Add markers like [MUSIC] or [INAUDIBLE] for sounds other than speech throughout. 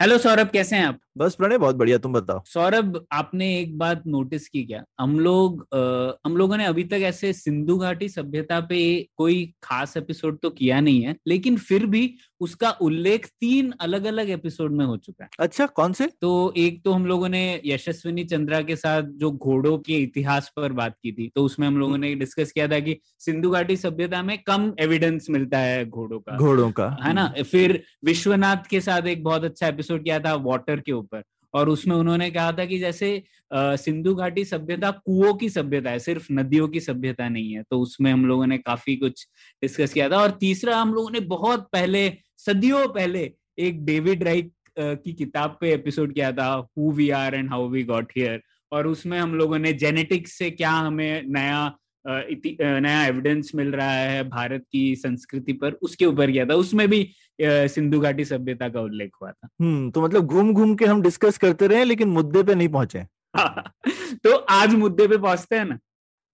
Hello Saurabh कैसे हैं आप? बस प्रणय बहुत बढ़िया तुम बताओ? सौरभ आपने एक बात नोटिस की क्या? हम लोग आ, हम लोगों ने अभी तक ऐसे सिंधु घाटी सभ्यता पे कोई खास एपिसोड तो किया नहीं है लेकिन फिर भी उसका उल्लेख तीन अलग अलग एपिसोड में हो चुका है। अच्छा कौन से? तो एक तो हम लोगों ने यशस्विनी चंद्रा के साथ जो घोड़ों के इतिहास पर बात की थी तो उसमें हम लोगों ने डिस्कस किया था कि सिंधु घाटी सभ्यता में कम एविडेंस मिलता है घोड़ों का। घोड़ों का है ना? फिर विश्वनाथ के साथ एक बहुत अच्छा एपिसोड किया था वाटर के ऊपर और उसमें उन्होंने कहा था कि जैसे सिंधु घाटी सभ्यता कुओं की सभ्यता है सिर्फ़ नदियों की सभ्यता नहीं है तो उसमें हम लोगों ने काफ़ी कुछ डिस्कस किया था। और तीसरा हम लोगों ने बहुत पहले सदियों पहले एक डेविड राइक की किताब पे एपिसोड किया था who we are and how we got here और उसमें हम लोगों ने जेनेटिक्स से क्या हमें नया इति- नया एविडेंस मिल रहा है भारत की संस्कृति पर उसके ऊपर किया था। उसमें भी सिंधु घाटी सभ्यता का उल्लेख हुआ था। हम्म तो मतलब घूम घूम के हम डिस्कस करते रहे लेकिन मुद्दे पे नहीं पहुँचे। [LAUGHS] तो आज मुद्दे पे पहुँचते हैं ना।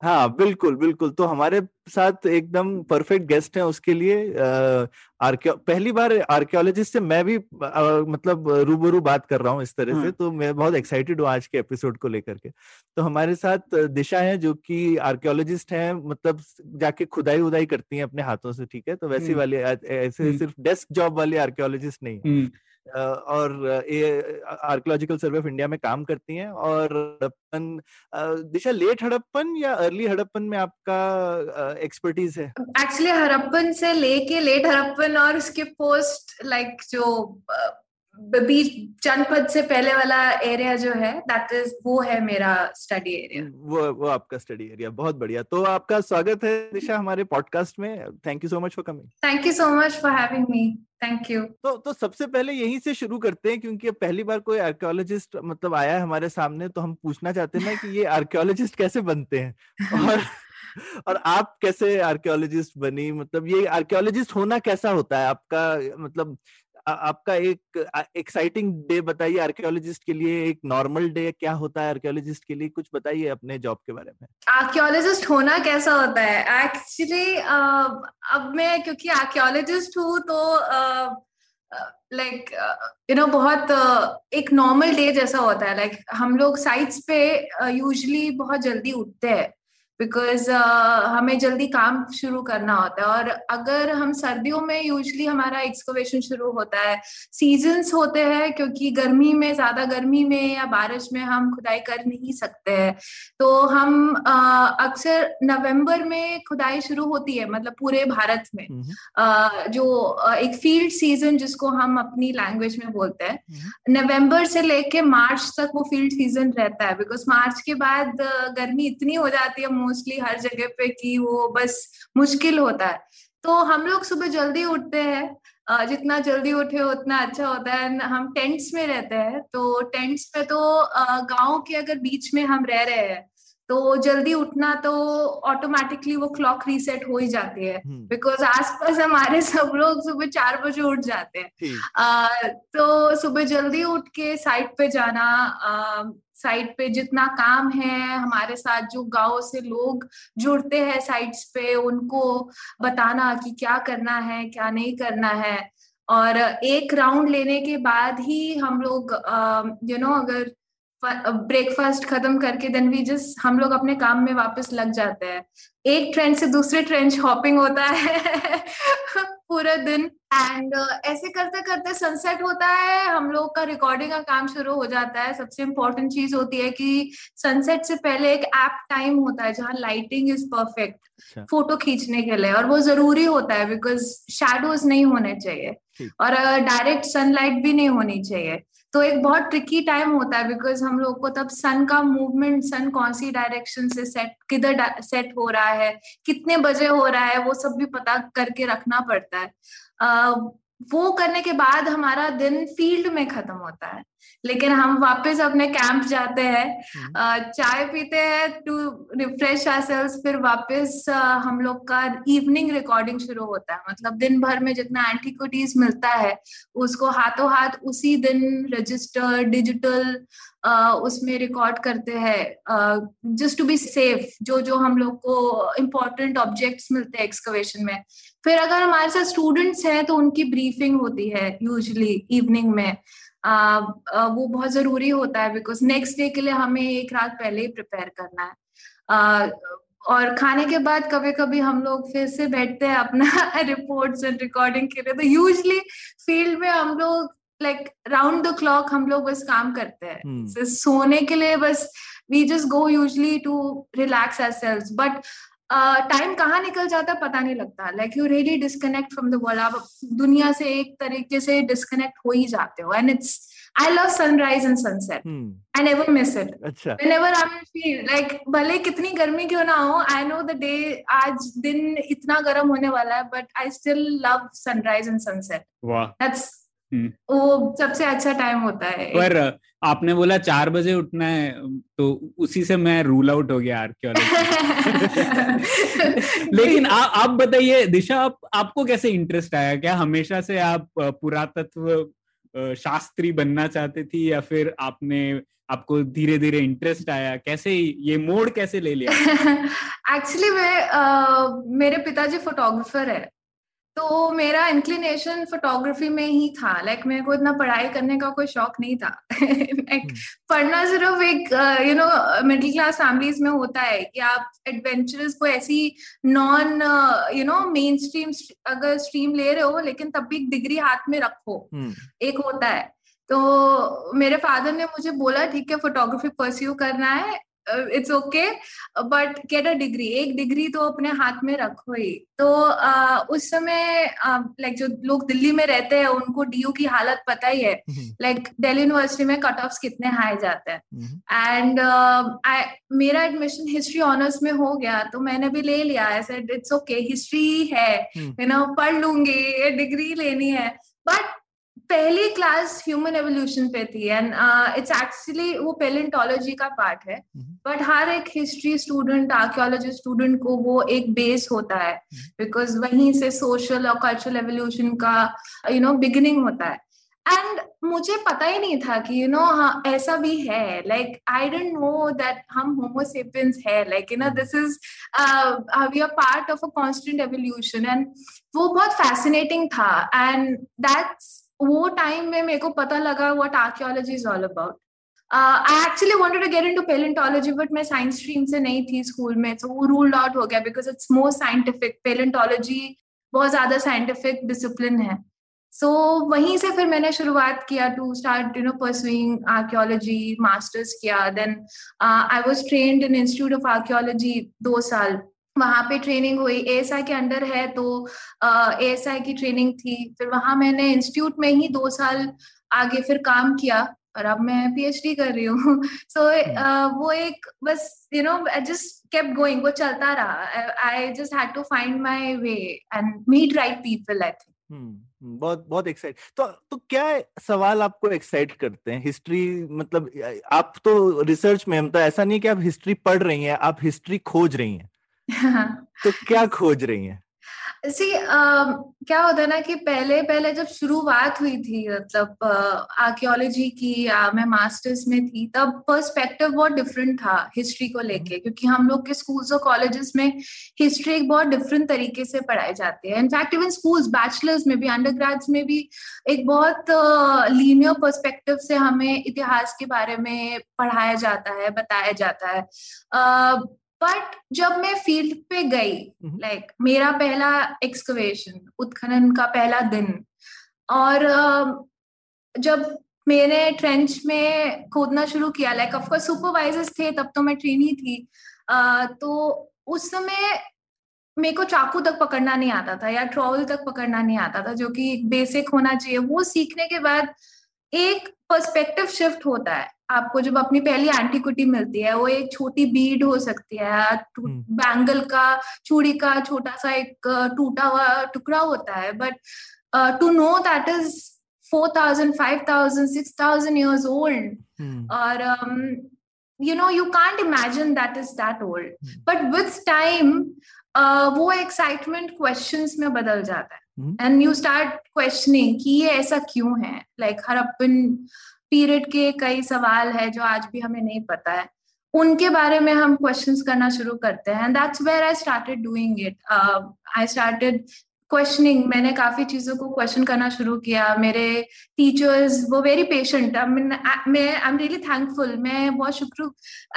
हाँ बिल्कुल बिल्कुल तो हमारे साथ एकदम परफेक्ट गेस्ट हैं उसके लिए आर्कियो पहली बार आर्कियोलॉजिस्ट से मैं भी अ, मतलब रूबरू बात कर रहा हूँ इस तरह से हाँ। तो मैं बहुत एक्साइटेड हूँ आज के एपिसोड को लेकर के तो हमारे साथ दिशा है जो कि आर्कियोलॉजिस्ट हैं मतलब जाके खुदाई उदाई करती हैं अपने हाथों से ठीक है तो वैसी हम्म। वाली ऐसे हम्म। सिर्फ़ डेस्क जॉब वाली आर्कियोलॉजिस्ट नहीं है और आर्कोलॉजिकल सर्वे ऑफ़ इंडिया में काम करती हैं और हड़प्पन दिशा लेट हड़प्पन या अर्ली हड़प्पन में आपका एक्सपर्टीज है? एक्चुअली हड़प्पन से लेके लेट हड़प्पन और उसके पोस्ट, लाइक जो बीच जनपद से पहले वाला एरिया जो है दैट इज़ वो है मेरा स्टडी एरिया वो वो आपका स्टडी एरिया बहुत बढ़िया। तो आपका स्वागत है दिशा हमारे पॉडकास्ट में। Thank you so much for coming thank you so much for having me thank you तो तो सबसे पहले यहीं से शुरू करते हैं क्योंकि पहली बार कोई आर्कियोलॉजिस्ट मतलब आया है हमारे सामने तो हम पूछना चाहते हैं ना कि ये आर्कियोलॉजिस्ट कैसे बनते हैं? और [LAUGHS] और आप कैसे आर्कियोलॉजिस्ट बनी? मतलब ये आर्कियोलॉजिस्ट होना कैसा होता है? आपका मतलब आपका एक एक्साइटिंग डे बताइए आर्कियोलॉजिस्ट के लिए एक नॉर्मल डे क्या होता है आर्कियोलॉजिस्ट के लिए? कुछ बताइए अपने जॉब के बारे में। आर्कियोलॉजिस्ट होना कैसा होता है? एक्चुअली uh, अब मैं क्योंकि आर्कियोलॉजिस्ट हूँ तो लाइक यू नो बहुत uh, एक नॉर्मल डे जैसा होता है। लाइक like, हम लोग साइट्स पे यूजुअली बहुत जल्दी उठते हैं। बिकॉज़ uh, हमें जल्दी काम शुरू करना होता है और अगर हम सर्दियों में यूजली हमारा एक्सकोवेशन शुरू होता है सीजन्स होते हैं क्योंकि गर्मी में ज़्यादा गर्मी में या बारिश में हम खुदाई कर नहीं सकते हैं। तो हम अ, अक्सर नवंबर में खुदाई शुरू होती है मतलब पूरे भारत में। हम्म, अ, जो एक फ़ील्ड सीज़न जिसको हम अपनी लैंग्वेज में बोलते हैं। नवंबर से लेके मार्च तक वो फ़ील्ड सीज़न रहता है बिकॉज़ मार्च के बाद गर्मी इतनी हो जाती है मोस्टली हर जगह पे कि वो बस मुश्किल होता है। तो हम लोग सुबह जल्दी उठते हैं जितना जल्दी उठे उतना अच्छा होता है। हम टेंट्स में रहते हैं तो टेंट्स में तो गाँव के अगर बीच में हम रह रहे हैं तो जल्दी उठना तो ऑटोमेटिकली वो क्लॉक रीसेट हो ही जाती है। हम्म, बिकॉज़ आसपास हमारे सब लोग सुबह चार बजे उठ जाते हैं। आ, तो सुबह जल्दी उठ के साइट पे जाना साइट पे जितना काम है, हमारे साथ जो गाँव से लोग जुड़ते हैं साइट्स पे, उनको बताना कि क्या करना है, क्या नहीं करना है। और एक राउंड लेने के बाद ही हम लोग यू नो अगर ब्रेकफास्ट खत्म करके देन वी जस्ट हम लोग अपने काम में वापस लग जाते हैं। एक ट्रेंड से दूसरे ट्रेंड हॉपिंग होता है। [LAUGHS] पूरा दिन एंड uh, ऐसे करते करते सनसेट होता है हम लोग का रिकॉर्डिंग का काम शुरू हो जाता है। सबसे इम्पोर्टेंट चीज़ होती है कि सनसेट से पहले एक ऐप टाइम होता है जहाँ लाइटिंग इज़ परफेक्ट फ़ोटो खींचने के लिए। और वो ज़रूरी होता है बिकॉज़ शेडोज नहीं होने चाहिए। और डायरेक्ट uh, सनलाइट भी नहीं होनी चाहिए। तो एक बहुत ट्रिकी टाइम होता है बिकॉज़ हम लोग को तब सन का मूवमेंट सन कौन सी डायरेक्शन से सेट किधर सेट हो रहा है कितने बजे हो रहा है वो सब भी पता करके रखना पड़ता है। वो करने के बाद हमारा दिन फ़ील्ड में खत्म होता है। लेकिन हम वापस अपने कैंप जाते हैं हम्म। चाय पीते हैं टू रिफ्रेश आर फिर वापस हम लोग का इवनिंग रिकॉर्डिंग शुरू होता है। मतलब दिन भर में जितना एंटीक्विटीज मिलता है उसको हाथों हाथ उसी दिन रजिस्टर डिजिटल उसमें रिकॉर्ड करते हैं। जस्ट टू बी सेफ़ जो जो हम लोग को इम्पोर्टेंट ऑब्जेक्ट्स मिलते हैं एक्सकवेशन में फिर अगर हमारे साथ स्टूडेंट्स हैं तो उनकी ब्रीफिंग होती है यूजली इवनिंग में। आ, वो बहुत ज़रूरी होता है बिकॉज़ नेक्स्ट डे के लिए हमें एक रात पहले ही प्रिपेयर करना है। आ, और खाने के बाद कभी कभी हम लोग फिर से बैठते हैं अपना रिपोर्ट्स एंड रिकॉर्डिंग के लिए। तो यूजली फ़ील्ड में हम लोग लाइक राउंड द क्लॉक हम लोग बस काम करते हैं। hmm. so, सोने के लिए बस we just go usually to relax ourselves but time uh, कहाँ निकल जाता पता नहीं लगता। Like you really disconnect from the world आप दुनिया से एक तरीके से डिस्कनेक्ट हो ही जाते हो। And it's I love sunrise and sunset I never miss it whenever I feel like भले कितनी गर्मी क्यों ना हो आई नो द डे आज दिन इतना गर्म होने वाला है but I still love sunrise and sunset that's वो सबसे अच्छा टाइम होता है। पर आपने बोला चार बजे उठना है तो उसी से मैं रूल आउट हो गया आर्कियोलॉजी [LAUGHS] लेकिन आ, आप बताइए दिशा आप आपको कैसे इंटरेस्ट आया? क्या हमेशा से आप पुरातत्व शास्त्री बनना चाहते थी या फिर आपने आपको धीरे धीरे इंटरेस्ट आया? कैसे ये मोड कैसे ले लिया? [LAUGHS] एक्चुअली मैं आ, मेरे पिताजी फोटोग्राफर है। तो मेरा इंक्लिनेशन फोटोग्राफी में ही था। लाइक like, मेरे को इतना पढ़ाई करने का कोई शौक नहीं था। [LAUGHS] Like, हम्म। पढ़ना सिर्फ़ एक you know middle class families में होता है कि आप एडवेंचरस को ऐसी non you know mainstream अगर स्ट्रीम ले रहे हो लेकिन तब भी एक डिग्री हाथ में रखो। हम्म। एक होता है। तो मेरे फादर ने मुझे बोला ठीक है फोटोग्राफी परस्यू करना है। It's okay but get a degree एक डिग्री तो अपने हाथ में रखो ही। तो uh, उस समय लाइक uh, जो लोग दिल्ली में रहते हैं उनको डीयू की हालत पता ही है। लाइक दिल्ली यूनिवर्सिटी में कट ऑफ़ कितने हाई जाते हैं। एंड आई मेरा एडमिशन हिस्ट्री ऑनर्स में हो गया तो मैंने भी ले लिया। ऐसे इट्स ओके हिस्ट्री है यू नो पढ़ लूँगी डिग्री लेनी है। बट पहली क्लास ह्यूमन एवोल्यूशन पे थी एंड इट्स एक्चुअली वो पेलेंटोलॉजी का पार्ट है बट mm-hmm. हर एक हिस्ट्री स्टूडेंट आर्कियोलॉजी स्टूडेंट को वो एक बेस होता है बिकॉज़ mm-hmm. वहीं से सोशल और कल्चरल एवोल्यूशन का यू नो बिगिनिंग होता है एंड मुझे पता ही नहीं था कि यू नो हाँ ऐसा भी है like I don't know that हम होमोसेपियंस है like you know this is we are part of a constant evolution and वो बहुत फैसिनेटिंग था एंड दैट्स वो टाइम में मेरे को पता लगा what archaeology is all about I actually wanted to get into palaeontology but मैं साइंस स्ट्रीम से नहीं थी स्कूल में तो वो रूल्ड आउट हो गया because it's more scientific palaeontology बहुत ज़्यादा साइंटिफिक डिसिप्लिन है. सो so, वहीं से फिर मैंने शुरुआत किया to start you know pursuing archaeology masters किया. Then I was trained in institute of archaeology दो साल. वहाँ पे ट्रेनिंग हुई एएसआई के अंडर है तो ए एएसआई की ट्रेनिंग थी। फिर वहाँ मैंने इंस्टीट्यूट में ही दो साल आगे फिर काम किया और अब मैं पीएचडी कर रही हूँ। सो [LAUGHS] so, uh, वो एक बस you know I just kept going वो चलता रहा। I just had to find my way and meet right people I think बहुत बहुत एक्साइट तो तो क्या सवाल आपको एक्साइट करते हैं? हिस्ट्री मतलब आप तो रिसर्च में हम तो ऐसा नहीं कि आप हिस्ट्री पढ़ रही हैं आप हिस्ट्री खोज रही हैं। [LAUGHS] तो क्या खोज रही हैं? सी uh, क्या होता है ना कि पहले पहले जब शुरुआत हुई थी मतलब आर्कियोलॉजी uh, की uh, मैं मास्टर्स में थी तब पर्सपेक्टिव बहुत डिफरेंट था हिस्ट्री को लेके हम्म। क्योंकि हम लोग के स्कूल्स और कॉलेजेस में हिस्ट्री एक बहुत डिफरेंट तरीके से पढ़ाई जाती है। इनफैक्ट इवन स्कूल्स बैचलर्स में भी अंडर में भी एक बहुत लीनियर uh, पर्सपेक्टिव से हमें इतिहास के बारे में पढ़ाया जाता है बताया जाता है। uh, बट जब मैं फ़ील्ड पे गई लाइक हम्म। like, मेरा पहला एक्सकवेशन उत्खनन का पहला दिन और जब मैंने ट्रेंच में खोदना शुरू किया लाइक ऑफकोर्स सुपरवाइजर्स थे तब तो मैं ट्रेनी थी तो उस समय मेरे को चाकू तक पकड़ना नहीं आता था या ट्रॉवल तक पकड़ना नहीं आता था जो कि बेसिक होना चाहिए वो सीखने के बाद एक पर्सपेक्टिव शिफ्ट होता है आपको जब अपनी पहली एंटीक्विटी मिलती है वो एक छोटी बीड हो सकती है बैंगल हम्म। का चूड़ी का छोटा सा एक टूटा हुआ टुकड़ा होता है but to know that is 4000 5000 6000 years old hmm. or old और you know you imagine imagine that is that old but with time uh, वो एक्साइटमेंट क्वेश्चन में बदल जाता है। एंड यू स्टार्ट क्वेश्चनिंग कि ये ऐसा क्यों है? लाइक like, हरप्पन पीरियड के कई सवाल है जो आज भी हमें नहीं पता है। उनके बारे में हम क्वेश्चंस करना शुरू करते हैं। That's where I started doing it I started questioning मैंने काफ़ी चीज़ों को क्वेश्चन करना शुरू किया। मेरे टीचर्स वो वेरी पेशेंट आई मैं आई एम रियली थैंकफुल मैं बहुत शुक्र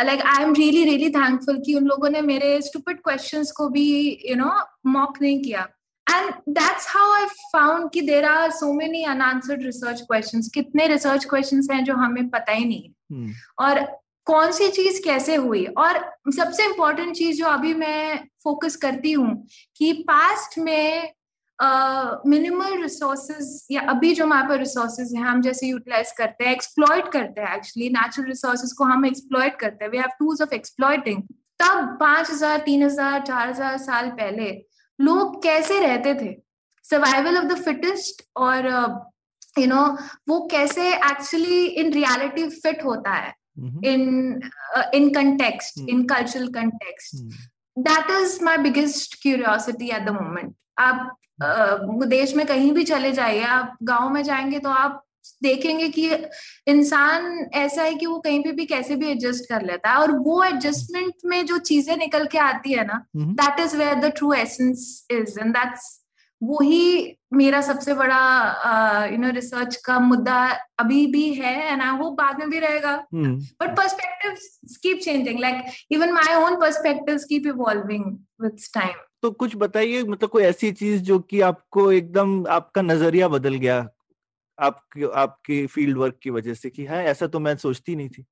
like I am really really thankful कि उन लोगों ने मेरे स्टूपिड क्वेश्चंस को भी यू नो मॉक नहीं किया। And that's how I found कि there are so many unanswered research questions कितने रिसर्च क्वेश्चंस हैं जो हमें पता ही नहीं। Hmm. और कौन सी चीज़ कैसे हुई? और सबसे इम्पोर्टेंट चीज़ जो अभी मैं फोकस करती हूँ कि पास्ट में मिनिमल uh, रिसोर्सेज या अभी जो हमारे पास रिसोर्सेज हैं हम जैसे यूटिलाइज करते हैं एक्सप्लॉयट करते हैं एक्चुअली नेचुरल रिसोर्सेज को हम एक्सप्लॉयट करते हैं। We have tools of exploiting तब पाँच हज़ार तीन हज़ार चार हज़ार साल पहले लोग कैसे रहते थे? सर्वाइवल ऑफ़ द फिटेस्ट और यू uh, नो वो कैसे एक्चुअली इन रियलिटी फिट होता है? In in context in cultural context that is my biggest curiosity at the moment आप देश में कहीं भी चले जाइए आप गाँव में जाएँगे तो आप देखेंगे कि इंसान ऐसा है कि वो कहीं पे भी कैसे भी एडजस्ट कर लेता है और वो एडजस्टमेंट में जो चीज़ें निकल के आती है ना that is where the true essence is and that's वो ही मेरा सबसे बड़ा यू नो रिसर्च का मुद्दा अभी भी है एंड आई होप बाद में भी रहेगा। But perspective keep changing like even my own perspectives keep evolving with time तो कुछ बताइए मतलब कोई ऐसी चीज़ जो कि आपको एकदम आपका नज़रिया बदल गया आपकी आपकी फ़ील्ड वर्क की वजह से कि है ऐसा तो मैं सोचती नहीं थी।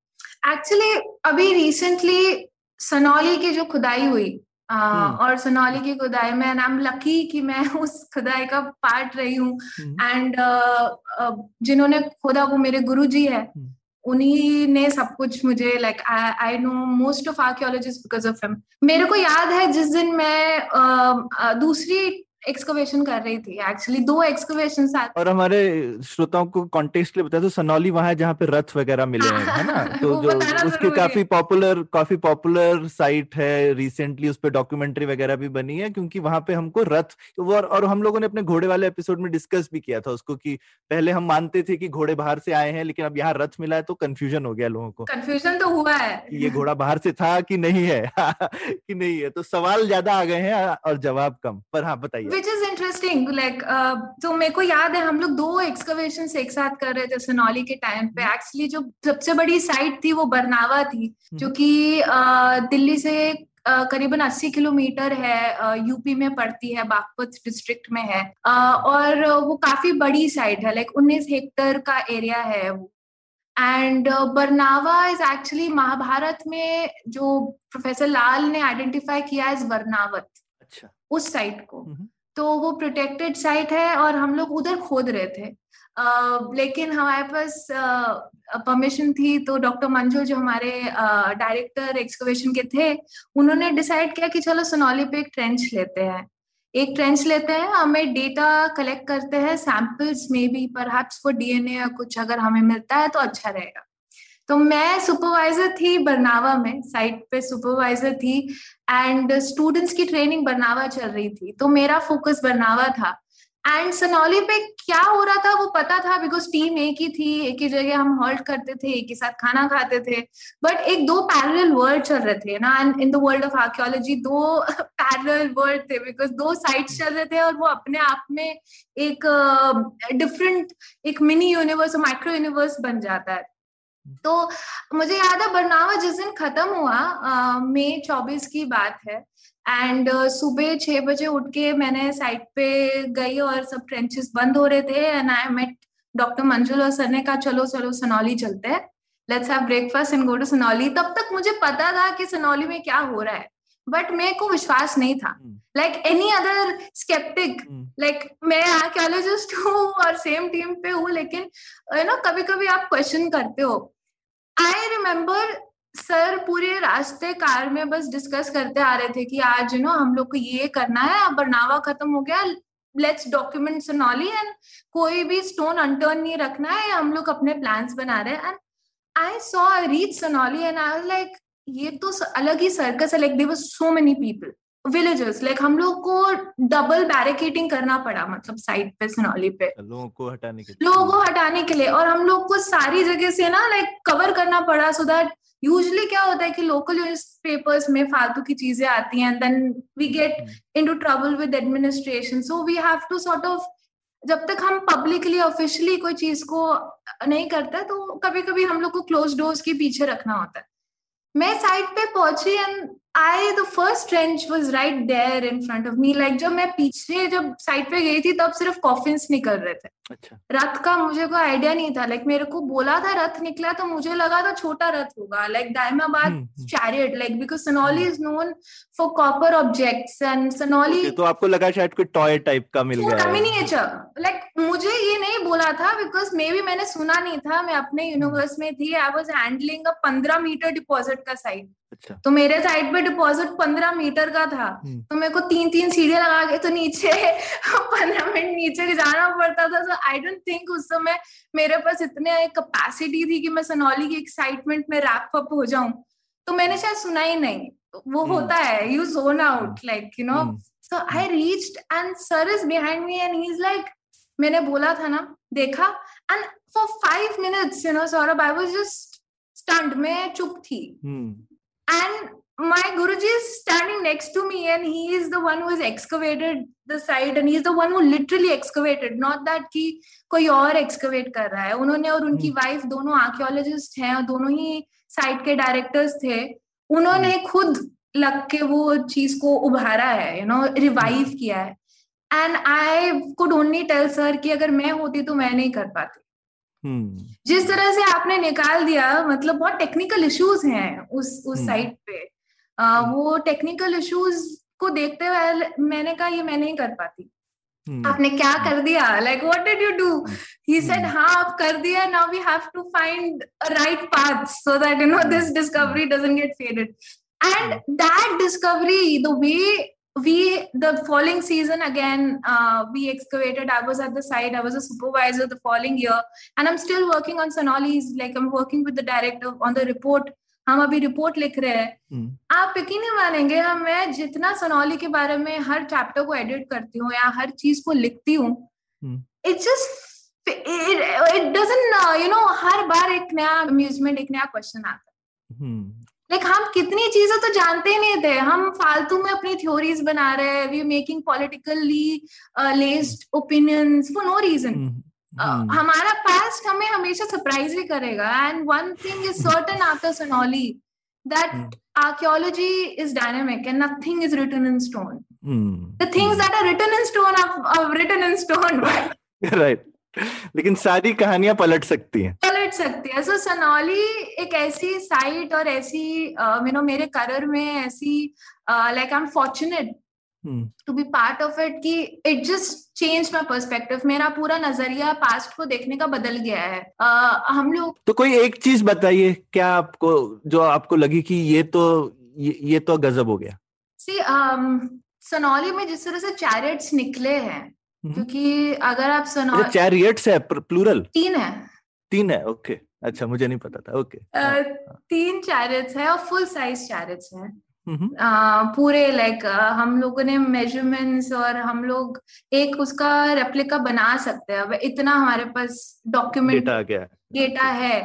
एक्चुअली अभी रिसेंटली सनौली की जो खुदाई हुई आ, और सोनौली की खुदाई में आई एम लकी कि मैं [LAUGHS] उस खुदाई का पार्ट रही हूँ। एंड जिन्होंने खुदा वो मेरे गुरु जी है उन्हीं ने सब कुछ मुझे like I know most of archaeologist because of him मेरे को याद है जिस दिन मैं uh, दूसरी एक्सकवेशन कर रही थी एक्चुअली दो एक्सकवेशन और हमारे श्रोताओं को कॉन्टेक्स्ट के लिए बताया तो सनौली वहाँ है जहाँ पे रथ वगैरह मिले हैं है ना? [LAUGHS] तो जो उसकी काफ़ी पॉपुलर काफ़ी पॉपुलर साइट है रिसेंटली उस पर डॉक्यूमेंट्री वगैरह भी बनी है क्योंकि वहाँ पे हमको रथ और, और हम लोगों ने अपने घोड़े वाले एपिसोड में डिस्कस भी किया था उसको कि पहले हम मानते थे कि घोड़े बाहर से आए हैं लेकिन अब यहाँ रथ मिला है तो कंफ्यूजन हो गया लोगों को। कंफ्यूजन तो हुआ है। ये घोड़ा बाहर से था कि नहीं है? [LAUGHS] कि नहीं है? तो सवाल ज़्यादा आ गए हैं और जवाब कम पर हाँ बताइए। विच इज़ इंटरेस्टिंग लाइक तो मेरे को याद है हम लोग दो एक्सकवेशन एक साथ कर रहे थे सोनौली के टाइम पे एक्चुअली हम्म। जो सबसे बड़ी साइट थी वो बरनावा थी हम्म। जो कि uh, दिल्ली से Uh, करीबन 80 किलोमीटर है यूपी uh, में पड़ती है बागपत डिस्ट्रिक्ट में है uh, और वो काफ़ी बड़ी साइट है लाइक 19 हेक्टर का एरिया है वो and Barnawa is actually Mahabharata में जो प्रोफेसर लाल ने आइडेंटिफाई किया इज़ बरनावत अच्छा उस साइट को हम्म। तो वो प्रोटेक्टेड साइट है और हम लोग उधर खोद रहे थे। Uh, लेकिन हमारे पास परमिशन थी तो डॉक्टर मंजू जो हमारे डायरेक्टर uh, एक्सकवेशन के थे उन्होंने डिसाइड किया कि चलो सोनौली पे एक ट्रेंच लेते हैं। एक ट्रेंच लेते हैं हमें डेटा कलेक्ट करते हैं सैंपल्स में भी पर फॉर डीएनए या कुछ अगर हमें मिलता है तो अच्छा रहेगा। तो मैं सुपरवाइजर थी बरनावा में साइट पे सुपरवाइजर थी एंड स्टूडेंट्स की ट्रेनिंग बरनावा चल रही थी। तो मेरा फोकस बरनावा था। एंड सनौली पे क्या हो रहा था वो पता था बिकॉज़ टीम एक ही थी एक ही जगह हम हॉल्ट करते थे एक ही साथ खाना खाते थे। बट एक दो पैरल वर्ल्ड चल रहे थे ना and in the world of archaeology दो [LAUGHS] पैरल वर्ल्ड थे बिकॉज़ दो साइड्स चल रहे थे और वो अपने आप में एक डिफरेंट uh, एक मिनी यूनिवर्स माइक्रो यूनिवर्स बन जाता है। तो मुझे याद है बरनावा जिस दिन खत्म हुआ मई चौबीस की बात है एंड uh, सुबह छह बजे उठ के मैंने साइट पे गई और सब ट्रेंचेस बंद हो रहे थे एंड आई मेट डॉक्टर मंजुल और सर ने कहा चलो चलो सनौली चलते हैं let's have breakfast and go to Sanauli. तब तक मुझे पता था कि सनौली में क्या हो रहा है बट मेरे को विश्वास नहीं था। Like any other sceptic like मैं आर्कियोलॉजिस्ट हूँ और सेम टीम पे हूँ लेकिन यू नो कभी कभी आप क्वेश्चन करते हो आई रिमेम्बर सर पूरे रास्ते कार में बस डिस्कस करते आ रहे थे कि आज यू नो हम लोग को ये करना है, अब बरनावा खत्म हो गया लेट्स डॉक्यूमेंट सोनौली एंड कोई भी स्टोन अनटर्न नहीं रखना है, हम लोग अपने प्लान्स बना रहे हैं। And I saw reach Sonauli and I like ये तो अलग ही सर्कस है like there so many people villages like हम लोग को डबल बैरिकेटिंग करना पड़ा मतलब साइड पे सोनौली पे। लोगों को हटाने के लोगों को हटाने के लिए और हम लोग को सारी जगह से ना लाइक कवर करना पड़ा सो दैट यूजली क्या होता है कि लोकल न्यूज़ पेपर्स में फालतू की चीज़ें आती हैं then we get into trouble with administration so we have to sort of जब तक हम पब्लिकली ऑफिशियली कोई चीज़ को नहीं करते तो कभी कभी हम लोग को क्लोज डोर्स के पीछे रखना होता है। मैं साइड पे पहुँची and I the first trench was right there in front of me like जब मैं पीछे, जब साइड पे गई थी, तब सिर्फ़ कॉफिन्स निकल रहे थे। अच्छा। रथ का मुझे कोई आइडिया नहीं था। लाइक मेरे को बोला था रथ निकला तो मुझे लगा था छोटा रथ होगा। Like Daimabad chariot like because Sanauli is known for copper objects and Sanauli तो आपको लगा शायद कोई टॉय टाइप का मिल गया मिनिएचर लाइक मुझे ये नहीं बोला था बिकॉज़ मे भी मैंने सुना नहीं था। मैं अपने यूनिवर्स में थी। आई वॉज़ हैंडलिंग अ पंद्रह मीटर डिपॉजिट का साइड अच्छा। तो मेरे साइड पे डिपॉजिट पंद्रह मीटर का था। तो मेरे को तीन तीन सीढ़ियाँ लगा के तो नीचे [LAUGHS] पंद्रह मिनट नीचे जाना पड़ता था। सो आई डोंट थिंक उस समय मेरे पास इतने कैपेसिटी थी कि मैं सनौली की एक्साइटमेंट में रैप अप हो जाऊँ। तो मैंने शायद सुना ही नहीं। वो होता है you zone out like you know so I reached and sir is behind me and he is like मैंने बोला था ना देखा? And for five minutes you know Saurabh I was just stunned मैं चुप थी। And my guruji is standing next to me and he is the one who has excavated the site and he the one who literally excavated not that कि कोई और excavate कर रहा है उन्होंने और उनकी वाइफ hmm. दोनों आर्कियोलॉजिस्ट हैं और दोनों ही साइट के डायरेक्टर्स थे उन्होंने hmm. खुद लग के वो चीज़ को उभारा है यू नो रिवाइव किया है and I could only tell sir कि अगर मैं होती तो मैं नहीं कर पाती हम्म। जिस तरह से आपने निकाल दिया मतलब बहुत टेक्निकल इश्यूज़ हैं उस उस साइट हम्म। पे। वो टेक्निकल इश्यूज को देखते हुए मैंने कहा ये मैं नहीं कर पाती आपने क्या कर दिया like what did you do he said हाँ आप कर दिया now we have to find right path so that you know this discovery doesn't get faded and that discovery the way we the following season again uh, we excavated i was at the site i was a supervisor the following year and i'm still working on sonoli's like i'm working with the director on the report हम अभी report लिख रहे हैं। hmm. आप यकीन नहीं मानेंगे हम मैं जितना सनौली के बारे में हर चैप्टर को एडिट करती हूँ या हर चीज़ को लिखती हूँ it just it doesn't you know हर बार एक नया अम्यूजमेंट एक नया क्वेश्चन आता है. लाइक हम कितनी चीज़ें तो जानते ही नहीं थे। हम फालतू में अपनी थ्योरीज बना रहे हैं we making politically laced opinions for no reason hmm. हमारा पास्ट हमें हमेशा सरप्राइज़ ही करेगा। And one thing is certain after Sanoli that archaeology is dynamic and nothing is written in stone the things that are written in stone written in stone right लेकिन सारी कहानियाँ पलट सकती हैं। पलट सकती है। सो so, सनोली एक ऐसी साइट और ऐसी you uh, know you know, मेरे करियर में ऐसी like I am fortunate to be part of it कि it just change my perspective मेरा पूरा नज़रिया पास्ट को देखने का बदल गया है। uh, हम लोग तो कोई एक चीज़ बताइए क्या आपको जो आपको लगी कि ये तो ये, ये तो गजब हो गया? सी सनौली में जिस तरह से चैरिट्स निकले हैं हम्म। क्योंकि अगर आप सुनो चैरियट्स है प्लूरल तीन है। तीन है ओके अच्छा मुझे नहीं पता था ओके हाँ, हाँ। तीन चैरिट्स है और फुल साइज़ चैरिट्स है। पूरे लाइक हम लोगों ने मेजरमेंट्स और हम लोग एक उसका रेप्लिका बना सकते हैं। अब इतना हमारे पास डॉक्यूमेंट डेटा गया डेटा है।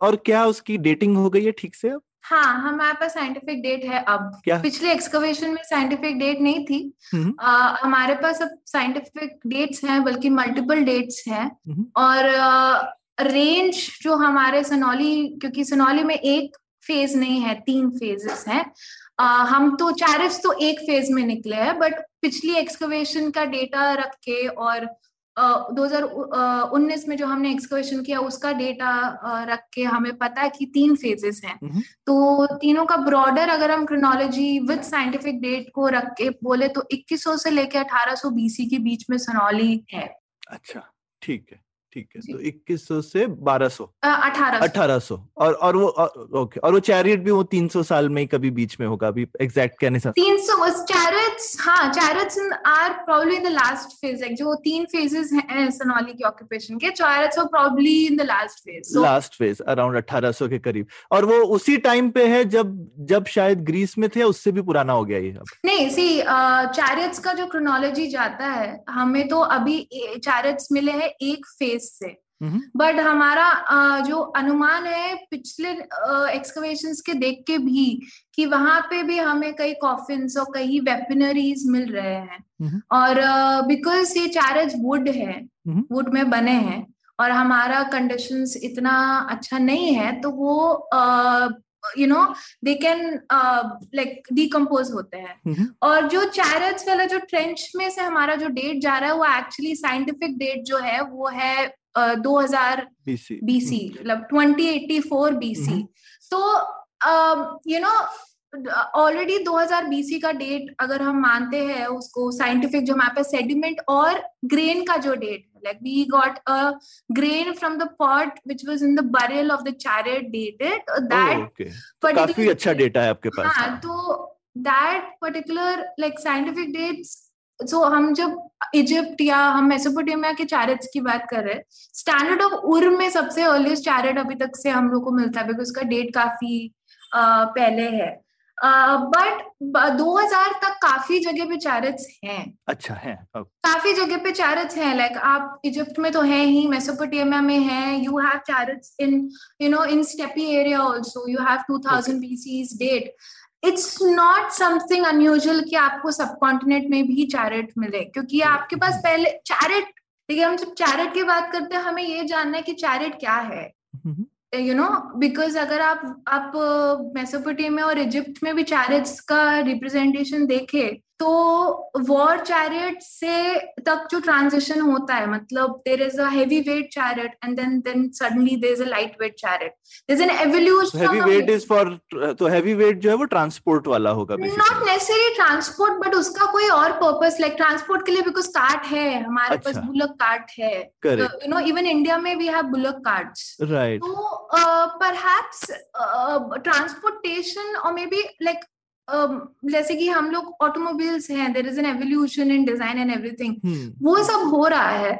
और क्या उसकी डेटिंग हो गई है ठीक से अब? हाँ हमारे पास साइंटिफिक डेट है अब। क्या? पिछले एक्सकवेशन में साइंटिफिक डेट नहीं थी। आ, हमारे पास अब साइंटिफिक डेट्स हैं बल्कि मल्टीपल डेट्स हैं। और रेंज जो हमारे सनौली क्योंकि सनौली में एक फ़ेज़ नहीं है तीन फेजेस हैं। हम तो चारिस तो एक फ़ेज़ में निकले हैं बट पिछली एक्सकवेशन का डेटा रख के और 2019 में जो हमने एक्सकवेशन किया उसका डेटा रख के हमें पता है कि तीन फेजेस हैं। तो तीनों का ब्रॉडर अगर हम क्रोनोलॉजी विद साइंटिफिक डेट को रख के बोले तो 2100 से लेके 1800 बीसी के बीच में सनौली है। अच्छा ठीक है। ठीक है तो इक्कीस सौ से बारह सौ। अठारह सौ। और और वो और, ओके और वो चैरियट भी वो तीन सौ साल में ही कभी बीच में होगा अभी एग्जैक्ट कहने से तीन सौ चैरियट्स हाँ chariots are probably in the last phase जो तीन फेजेस हैं सनौली के ऑक्यूपेशन के chariots are probably in the last phase last phase around अठारह सौ के करीब। और वो उसी टाइम पे है जब जब शायद ग्रीस में थे उससे भी पुराना हो गया ये नहीं सी चैरियट्स का जो क्रोनोलॉजी जाता है हमें तो अभी चैरियट्स मिले हैं एक फ़ेज़ से बट mm-hmm. हमारा जो अनुमान है पिछले एक्सकवेशन के देख के भी कि वहाँ पे भी हमें कई कॉफिन्स और कई वेपनरीज मिल रहे हैं mm-hmm. और बिकॉज़ ये चारज वुड है वुड mm-hmm. में बने हैं और हमारा कंडीशंस इतना अच्छा नहीं है तो वो you know they can like decompose होते हैं। Mm-hmm. और जो चैरट्स वाला जो ट्रेंच में से हमारा जो डेट जा रहा है वो एक्चुअली साइंटिफिक डेट जो है वो है दो हज़ार बीसी मतलब ट्वेंटी एट्टी फोर बीसी तो यू नो ऑलरेडी 2000 बीसी का डेट अगर हम मानते हैं उसको साइंटिफिक जो हमारे पास सेडिमेंट और ग्रेन का जो date like we got a grain from the pot which was in the burial of the chariot dated that काफ़ी अच्छा डेटा है आपके पास। हाँ तो that particular like scientific dates so so, हम जब इजिप्ट या हम मेसोपोटामिया के चैरेट्स की बात कर रहे हैं स्टैंडर्ड ऑफ़ उर में सबसे अर्लीस्ट चैरेट अभी तक से हम लोग को मिलता है बिकॉज़ उसका डेट काफ़ी uh, पहले है। बट uh, 2000 तक काफ़ी जगह पे चैरेट्स हैं। अच्छा है काफ़ी जगह पे चैरेट्स हैं लाइक like, आप इजिप्ट में तो है ही मेसोपोटामिया में है you have chariots in you know in steppe area also you have 2000 BCs date it's not something unusual कि आपको सब कॉन्टिनेंट में भी चैरेट मिले क्योंकि आपके पास पहले चैरेट देखिए हम जब चैरेट की बात करते हैं हमें ये जानना है कि चैरेट क्या है। यू नो बिकॉज़ अगर आप आप मेसोपोटामिया और इजिप्ट में भी चैरेट्स का रिप्रेजेंटेशन देखे तो वॉर चैरियट से तक जो ट्रांजिशन होता है मतलब there is a heavy weight chariot and then then suddenly there is a light weight chariot there is an evolution heavy weight is for तो हेवी वेट जो है वो ट्रांसपोर्ट वाला होगा नॉट नेसेसरी ट्रांसपोर्ट बट उसका कोई और purpose like transport के लिए बिकॉज़ कार्ट है हमारे अच्छा. पास बुलक कार्ट है यू नो इवन इंडिया में we have bullock carts right तो परहैप्स ट्रांसपोर्टेशन और मे बी लाइक जैसे कि हम लोग ऑटोमोबाइल्स हैं there is an evolution in design and everything वो सब हो रहा है।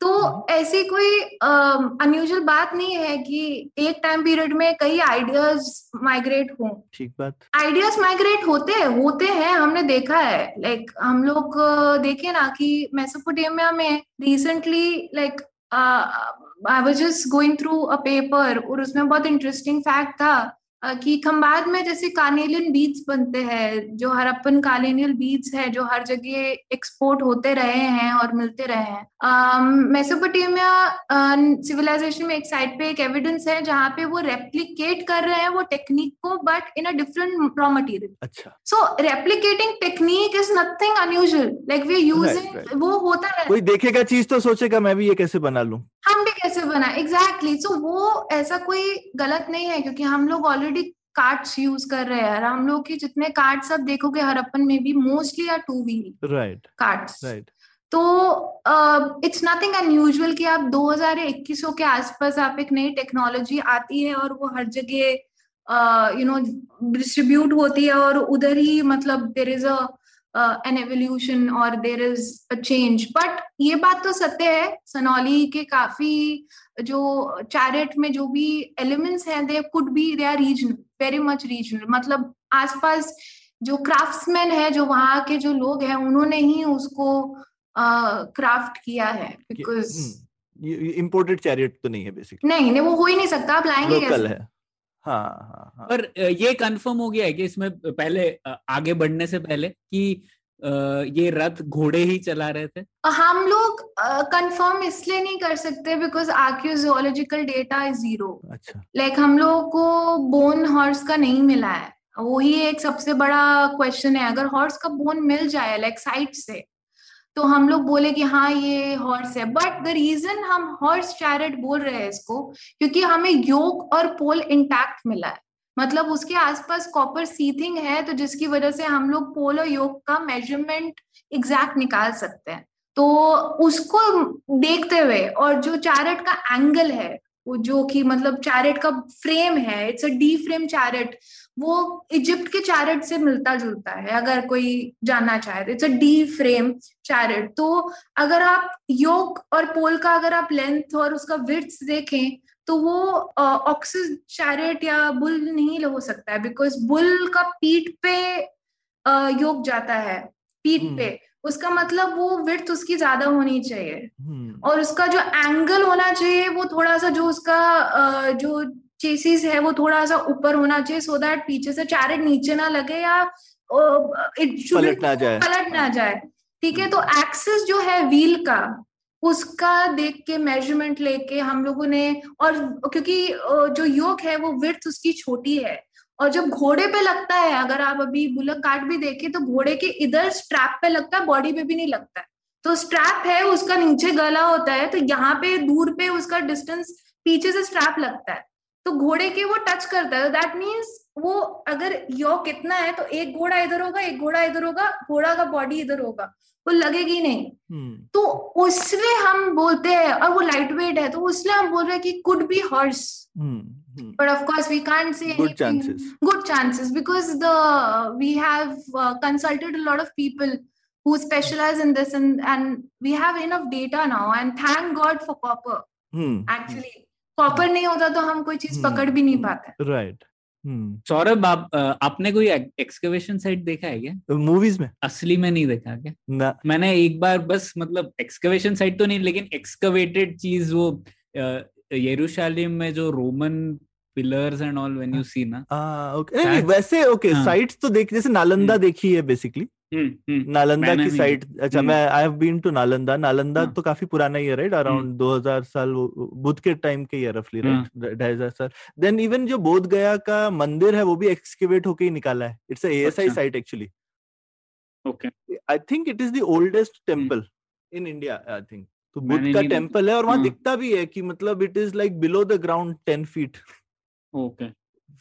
तो हम्म। ऐसी कोई अनयूजल बात नहीं है कि एक टाइम पीरियड में कई आइडियाज़ माइग्रेट हो। ठीक बात। आइडियाज़ माइग्रेट होते हैं होते हैं हमने देखा है। लाइक like, हम लोग देखे ना कि मेसोपोटामिया में recently like I was just going through a paper और उसमें बहुत इंटरेस्टिंग फैक्ट था कि खम्बाद में जैसे कानेलियन बीज बनते हैं जो हरप्पन कालेनियल बीज है जो हर जगह एक्सपोर्ट होते रहे हैं और मिलते रहे हैं। मेसोपोटामिया सिविलाइजेशन में एक साइड पे एक एविडेंस है जहाँ पे वो रेप्लीकेट कर रहे हैं वो टेक्निक को but in a different raw material अच्छा। So replicating technique is nothing unusual like we using वो होता है कोई देखेगा चीज़ तो सोचेगा मैं भी ये कैसे बना लूँ? हम भी कैसे बना एग्जैक्टली exactly. सो so, वो ऐसा कोई गलत नहीं है क्योंकि हम लोग ऑलरेडी कार्ड्स यूज़ कर रहे हैं। हम लोग के जितने कार्ड्स आप देखोगे हरप्पन में भी mostly are two wheel right carts right तो इट्स नथिंग अनयूजुअल कि आप 2021 के आसपास आप एक नई टेक्नोलॉजी आती है और वो हर जगह यू नो डिस्ट्रीब्यूट होती है और उधर ही मतलब there is a an evolution और there is a change but ये बात तो सत्य है सनौली के काफ़ी जो चैरेट में जो भी एलिमेंट्स हैं they could be they are regional very much regional मतलब आसपास जो क्राफ्ट्समैन है जो वहाँ के जो लोग हैं उन्होंने ही उसको क्राफ्ट uh, किया है बिकॉज़ इम्पोर्टेड चैरियट तो नहीं है बेसिकली नहीं नहीं वो हो ही नहीं सकता आप लाएँगे है। हाँ, हाँ, हाँ. पर ये कंफर्म हो गया है कि इसमें पहले आगे बढ़ने से पहले कि ये रथ घोड़े ही चला रहे थे। हम लोग कंफर्म इसलिए नहीं कर सकते because archaeological data is zero अच्छा। लाइक like, हम लोगों को बोन हॉर्स का नहीं मिला है। वही एक सबसे बड़ा क्वेश्चन है अगर हॉर्स का बोन मिल जाए लाइक साइट से तो हम लोग बोले कि हाँ ये हॉर्स है। बट द रीजन हम हॉर्स चैरेट बोल रहे हैं इसको, क्योंकि हमें योग और पोल इंटैक्ट मिला है। मतलब उसके आसपास कॉपर सीथिंग है तो जिसकी वजह से हम लोग पोल और योग का मेज़रमेंट एग्जैक्ट निकाल सकते हैं। तो उसको देखते हुए और जो चैरेट का एंगल है, वो जो कि मतलब चैरेट का फ्रेम है it's a D frame chariot वो इजिप्ट के चैरिट से मिलता जुलता है अगर कोई जानना चाहे तो। It's a D frame chariot तो अगर आप योग और पोल का अगर आप लेंथ और उसका विर्थ देखें तो वो ऑक्सिस चैरेट या बुल नहीं हो सकता है बिकॉज़ बुल का पीठ पे योग जाता है पीठ पे। उसका मतलब वो विर्थ उसकी ज़्यादा होनी चाहिए। और उसका जो एंगल होना चाहिए वो थोड़ा सा जो उसका जो चेसिस है वो थोड़ा सा ऊपर होना चाहिए सो दैट पीछे से चैरेट नीचे ना लगे या पलट ना जाए। पलट ना जाए। ठीक है तो एक्सेस जो है व्हील का उसका देख के मेज़रमेंट लेके हम लोगों ने और क्योंकि जो योग है वो विर्थ उसकी छोटी है और जब घोड़े पे लगता है अगर आप अभी बुलक काट भी देखे तो घोड़े के इधर स्ट्रैप पे लगता है बॉडी पे भी नहीं लगता है। तो स्ट्रैप है उसका नीचे गला होता है तो यहाँ पे दूर पे उसका डिस्टेंस पीछे से स्ट्रैप लगता है। तो घोड़े के वो टच करता है। तो दैट मीन्स वो अगर यो कितना है तो एक घोड़ा इधर होगा एक घोड़ा इधर होगा घोड़ा का बॉडी इधर होगा। वो लगेगी नहीं। हम्म। तो उसमें हम बोलते हैं और वो लाइट वेट है तो उसमें हम बोल रहे हैं कि could be horse but of course we can say good chances because the we have consulted lot of people who specialize in this and we have enough data now and thank God for copper actually copper नहीं होता तो हम कोई चीज़ पकड़ भी नहीं पाते। Right Saurabh आप आपने कोई एक्सकवेशन साइट देखा है क्या? मूवीज़ में। असली में नहीं देखा क्या? ना। मैंने एक बार बस मतलब एक्सकवेशन साइट तो नहीं लेकिन एक्सकवेटेड चीज़ वो यरूशलेम में जो Roman pillars and all when you see ना। ओके वैसे ओके साइट्स हाँ। तो देख जैसे नालंदा देखी है बेसिकली हम्म, हम्म। नालंदा की साइट अच्छा हम्म। मैं I have been to Nalanda. Nalanda तो काफ़ी पुराना ही है राइट अराउंड 2000 साल बुद्ध के टाइम के ही रफली राइट ढाई हज़ार साल। देन इवन जो बोध गया का मंदिर है वो भी एक्सकेवेट होके ही निकाला है। It's ASI site actually okay. I think it is the oldest temple in India I think तो बुद्ध का टेंपल है और वहाँ दिखता भी है कि मतलब it is like below the ground ten feet okay.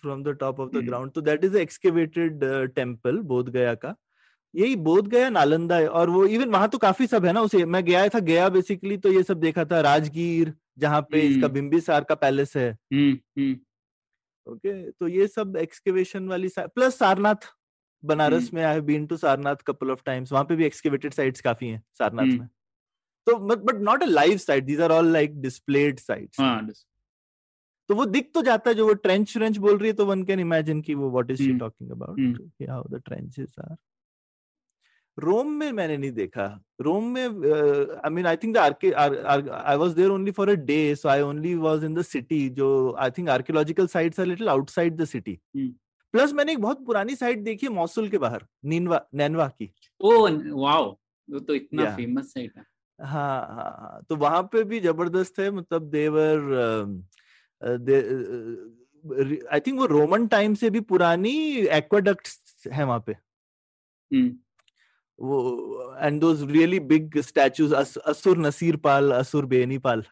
From the top of the ground तो that is excavated temple Bodh Gaya का। यही बोध गया नालंदा है। और वो इवन वहाँ तो काफ़ी सब है ना उसे मैं गया था गया बेसिकली तो ये सब देखा था राजगीर जहाँ पे इसका हम्म। बिम्बिसार का पैलेस है। हम्म, हम्म। ओके तो ये सब एक्सकेवेशन वाली प्लस सारनाथ बनारस में I have been to Sarnath couple of times वहाँ पे भी एक्सकेवेटेड साइट्स काफ़ी हैं सारनाथ में। तो but not a live site these are all like displayed sites तो वो दिख तो जाता है जो वो ट्रेंच व्रेंच बोल रही है तो वन कैन इमेजिन की वो what is she talking about how the trenches are Rome में मैंने नहीं देखा। रोम में I mean I think I was there only for a day so I only was in the city जो I think archaeological sites are little outside the city plus मैंने एक बहुत पुरानी साइट देखी है मौसुल के बाहर नीनवा नैनवा की। Oh wow! वो तो इतना yeah. फ़ेमस साइट है। हाँ हाँ हाँ तो वहाँ पे भी ज़बरदस्त है मतलब देवर आई थिंक वो रोमन टाइम से भी पुरानी एक्वाडक्ट्स है वहाँ पे। Hmm. वो and those really big statues Ashurnasirpal असुर बेनी पाल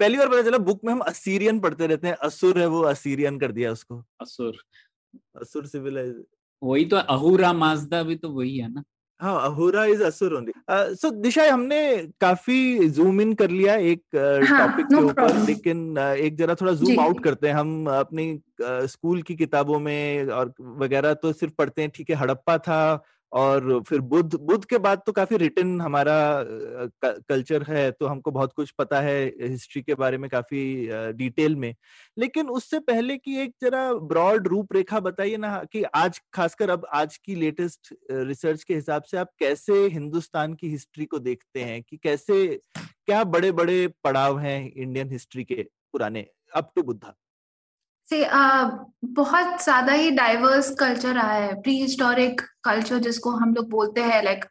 पहली बार पता चला बुक में हम असीरियन पढ़ते रहते हैं। असुर है वो असीरियन कर दिया उसको। असुर असुर सिविलाइज वही तो अहुरा माजदा भी तो वही है ना। हाँ अहुरा इज़ असुर ओनली सो दिशा हमने काफ़ी जूम इन कर लिया एक टॉपिक uh, हाँ, के ऊपर। लेकिन uh, एक जरा थोड़ा जूम आउट करते हैं हम अपनी स्कूल uh, की किताबों में और वगैरह तो सिर्फ़ पढ़ते हैं ठीक है हड़प्पा था और फिर बुद्ध बुद्ध के बाद तो काफ़ी रिटर्न हमारा कल्चर है तो हमको बहुत कुछ पता है हिस्ट्री के बारे में काफ़ी डिटेल में। लेकिन उससे पहले की एक जरा ब्रॉड रूपरेखा बताइए ना, कि आज, खासकर अब आज की लेटेस्ट रिसर्च के हिसाब से आप कैसे हिंदुस्तान की हिस्ट्री को देखते हैं? कि कैसे, क्या बड़े बड़े पड़ाव हैं इंडियन हिस्ट्री के पुराने अप टू बुद्धा से बहुत ज़्यादा ही डाइवर्स कल्चर रहा है प्री हिस्टोरिक कल्चर जिसको हम लोग बोलते हैं like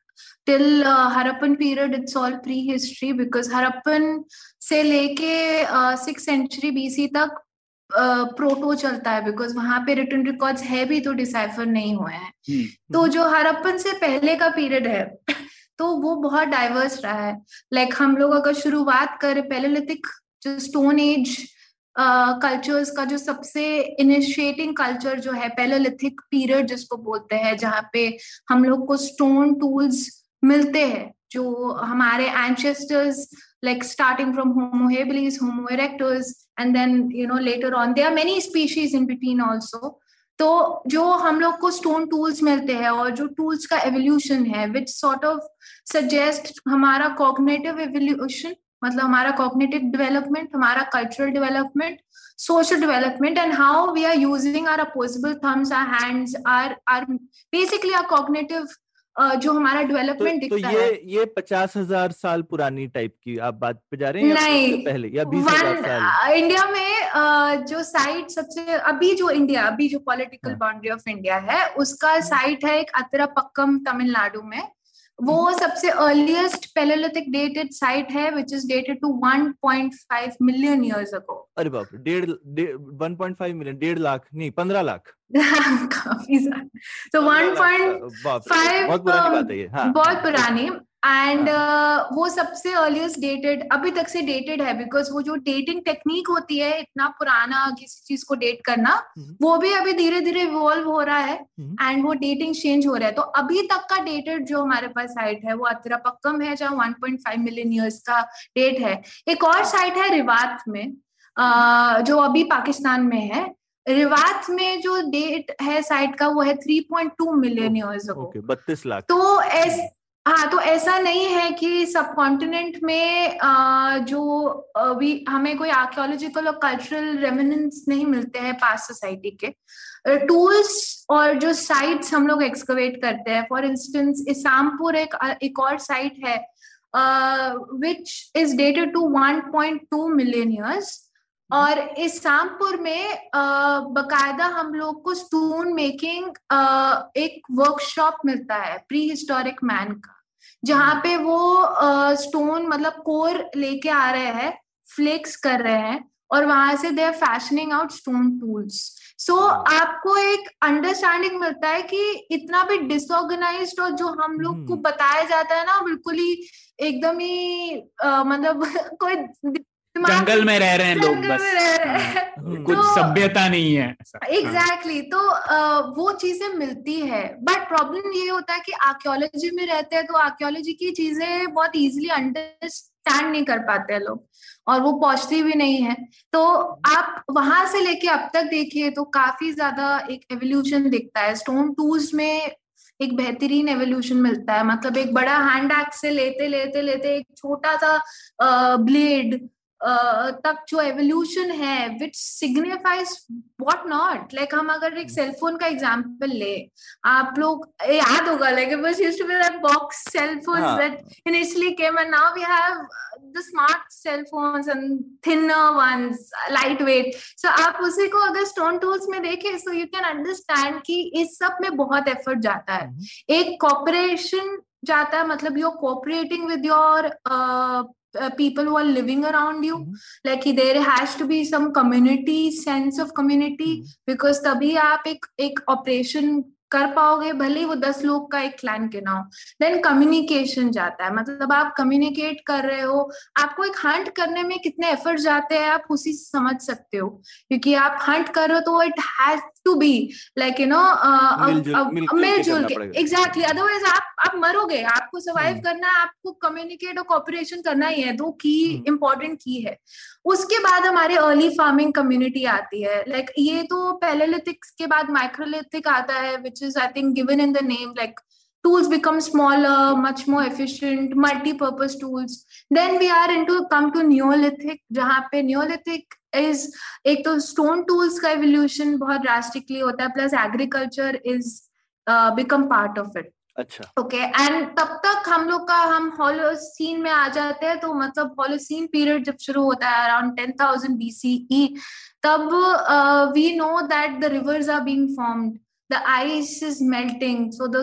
till Harappan period it's all prehistory because Harappan से लेके सिक्स सेंचुरी बीसी तक प्रोटो uh, चलता है बिकॉज़ वहाँ पे रिटर्न रिकॉर्ड्स है भी तो डिसाइफर नहीं हुए हैं hmm. तो जो हरप्पन से पहले का पीरियड है तो वो बहुत डाइवर्स रहा है लाइक like, हम लोग अगर शुरुआत करें पहले जो स्टोन एज कल्चर्स uh, का जो सबसे इनिशिएटिंग कल्चर जो है पेलोलिथिक पीरियड जिसको बोलते हैं जहाँ पे हम लोग को स्टोन टूल्स मिलते हैं जो हमारे ancestors like starting from Homo habilis, Homo erectus, and then you know later on there are many species in between also. तो जो हम लोग को स्टोन टूल्स मिलते हैं और जो टूल्स का एवोल्यूशन है विच सॉर्ट ऑफ़ सजेस्ट हमारा कॉग्नेटिव एवोल्यूशन मतलब हमारा कॉग्नेटिव डेवलपमेंट हमारा cultural development social development and how we are using our opposable thumbs our hands our our basically our cognitive uh, जो हमारा डेवलपमेंट तो, तो ये है। ये पचास हज़ार साल पुरानी टाइप की आप बात पे जा रहे हैं नहीं पहले? या बीस हज़ार साल? इंडिया में जो साइट सबसे अभी जो इंडिया अभी जो पॉलिटिकल बाउंड्री ऑफ़ इंडिया है उसका साइट है एक अतरा पक्कम तमिलनाडु में। वो हम्म। सबसे अर्लीस्ट पेलोलिथिक डेटेड साइट है which is dated to 1.5 million years ago अरे बाप डेढ़ 1.5 मिलियन डेढ़ लाख नहीं 15 लाख। [LAUGHS] काफ़ी तो 1.5 बहुत पुरानी बात है ये हाँ, बहुत पुरानी। एंड हाँ. uh, वो सबसे अर्लीस्ट डेटेड अभी तक से डेटेड है बिकॉज़ वो जो डेटिंग टेक्निक होती है इतना पुराना किसी चीज़ को डेट करना हम्म। वो भी अभी धीरे धीरे इवॉल्व हो रहा है एंड हम्म। वो डेटिंग चेंज हो रहा है तो अभी तक का डेटेड जो हमारे पास साइट है वो अतरा पक्कम है जहाँ 1.5 मिलियन ईयर्स का डेट है एक और साइट है रिवात में uh, जो अभी पाकिस्तान में है रिवात में जो डेट है साइट का वो है 3.2 मिलियन ईयर्स बत्तीस लाख तो ऐसे हाँ तो ऐसा नहीं है कि सब कॉन्टिनेंट में जो अभी हमें कोई आर्कियोलॉजिकल और कल्चरल रेमिनेंस नहीं मिलते हैं पास सोसाइटी के। टूल्स और जो साइट्स हम लोग एक्सकवेट करते हैं फॉर इंस्टेंस इसामपुर एक एक और साइट है which is dated to 1.2 million years और इस शामपुर में बकायदा हम लोग को स्टोन मेकिंग एक वर्कशॉप मिलता है प्री हिस्टोरिक मैन का जहाँ पे वो स्टोन मतलब कोर लेके आ रहे हैं फ्लेक्स कर रहे हैं और वहाँ से they are fashioning out stone tools so आपको एक अंडरस्टैंडिंग मिलता है कि इतना भी डिसऑर्गेनाइज और जो हम लोग को हम्म। बताया जाता है ना बिल्कुल ही एकदम ही मतलब [LAUGHS] कोई जंगल में रह रहे हैं लोग बस। हाँ। कुछ तो, सभ्यता नहीं है एग्जैक्टली exactly, तो आ, वो चीज़ें मिलती है बट प्रॉब्लम ये होता है कि आर्कियोलॉजी में रहते हैं तो आर्कियोलॉजी की चीज़ें बहुत इजीली अंडरस्टैंड नहीं कर पाते हैं लोग और वो पहुँचती भी नहीं है। तो आप वहाँ से लेके अब तक देखिए तो काफ़ी ज़्यादा एक एवोल्यूशन दिखता है। स्टोन टूल्स में एक बेहतरीन एवोल्यूशन मिलता है। मतलब एक बड़ा हैंड एक्स से लेते लेते लेते एक छोटा सा ब्लेड तक जो एवोल्यूशन है which signifies what not like हम अगर एक सेल फ़ोन का एग्जांपल ले आप लोग याद होगा like it was used to be that box cell phones that initially came and now we have the smart cell phones and thinner ones light weight so आप उसी को अगर स्टोन टूल्स में देखें सो यू कैन अंडरस्टैंड कि इस सब में बहुत एफर्ट जाता है। एक कॉपरेशन जाता है मतलब you are cooperating with your uh, people who are living around you. Mm-hmm. like there has to be some community sense of community mm-hmm. because तभी आप एक एक ऑपरेशन कर पाओगे भले वो दस लोग का एक क्लैन के ना हो। देन कम्युनिकेशन जाता है। मतलब आप कम्युनिकेट कर रहे हो। आपको एक हंट करने में कितने एफर्ट जाते हैं आप उसी समझ सकते हो। क्योंकि आप हंट कर रहे हो तो it has to be like you know मिलजुल के एग्जैक्टली अदरवाइज़ आप आप मरोगे। आपको सर्वाइव hmm. करना है आपको कम्युनिकेट और कॉपरेशन करना ही है। दो की इंपॉर्टेंट की है। उसके बाद हमारे अर्ली फ़ार्मिंग कम्युनिटी आती है। लाइक like, ये तो पैलेलिथिक्स के बाद माइक्रोलिथिक आता है which is I think given in the name like tools become smaller much more efficient multi-purpose tools then we are into come to neolithic jahan pe neolithic is एक तो stone tools का evolution बहुत drastically होता है plus agriculture is uh, become part of it अच्छा okay and तब तक हम लोग का हम हॉलोसीन में आ जाते हैं तो मतलब हॉलोसीन पीरियड जब शुरू होता है अराउंड टेन थाउज़ेंड बीसीई तब we know that the rivers are being formed the ice is melting. So the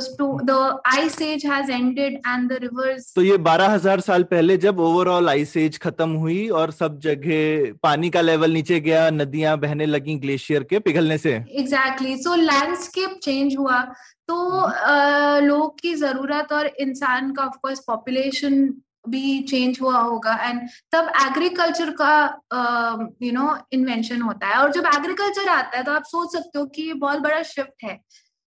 the ice age has ended and the rivers तो ये बारह हज़ार साल पहले जब ओवरऑल आइस एज खत्म हुई और सब जगह पानी का लेवल नीचे गया नदियाँ बहने लगी ग्लेशियर के पिघलने से। एग्जैक्टली सो लैंडस्केप चेंज हुआ। तो हम्म। लोग की ज़रूरत और इंसान का ऑफकोर्स पॉपुलेशन भी चेंज हुआ होगा। एंड तब एग्रीकल्चर का यू नो इन्वेंशन होता है। और जब एग्रीकल्चर आता है तो आप सोच सकते हो कि ये बहुत बड़ा शिफ्ट है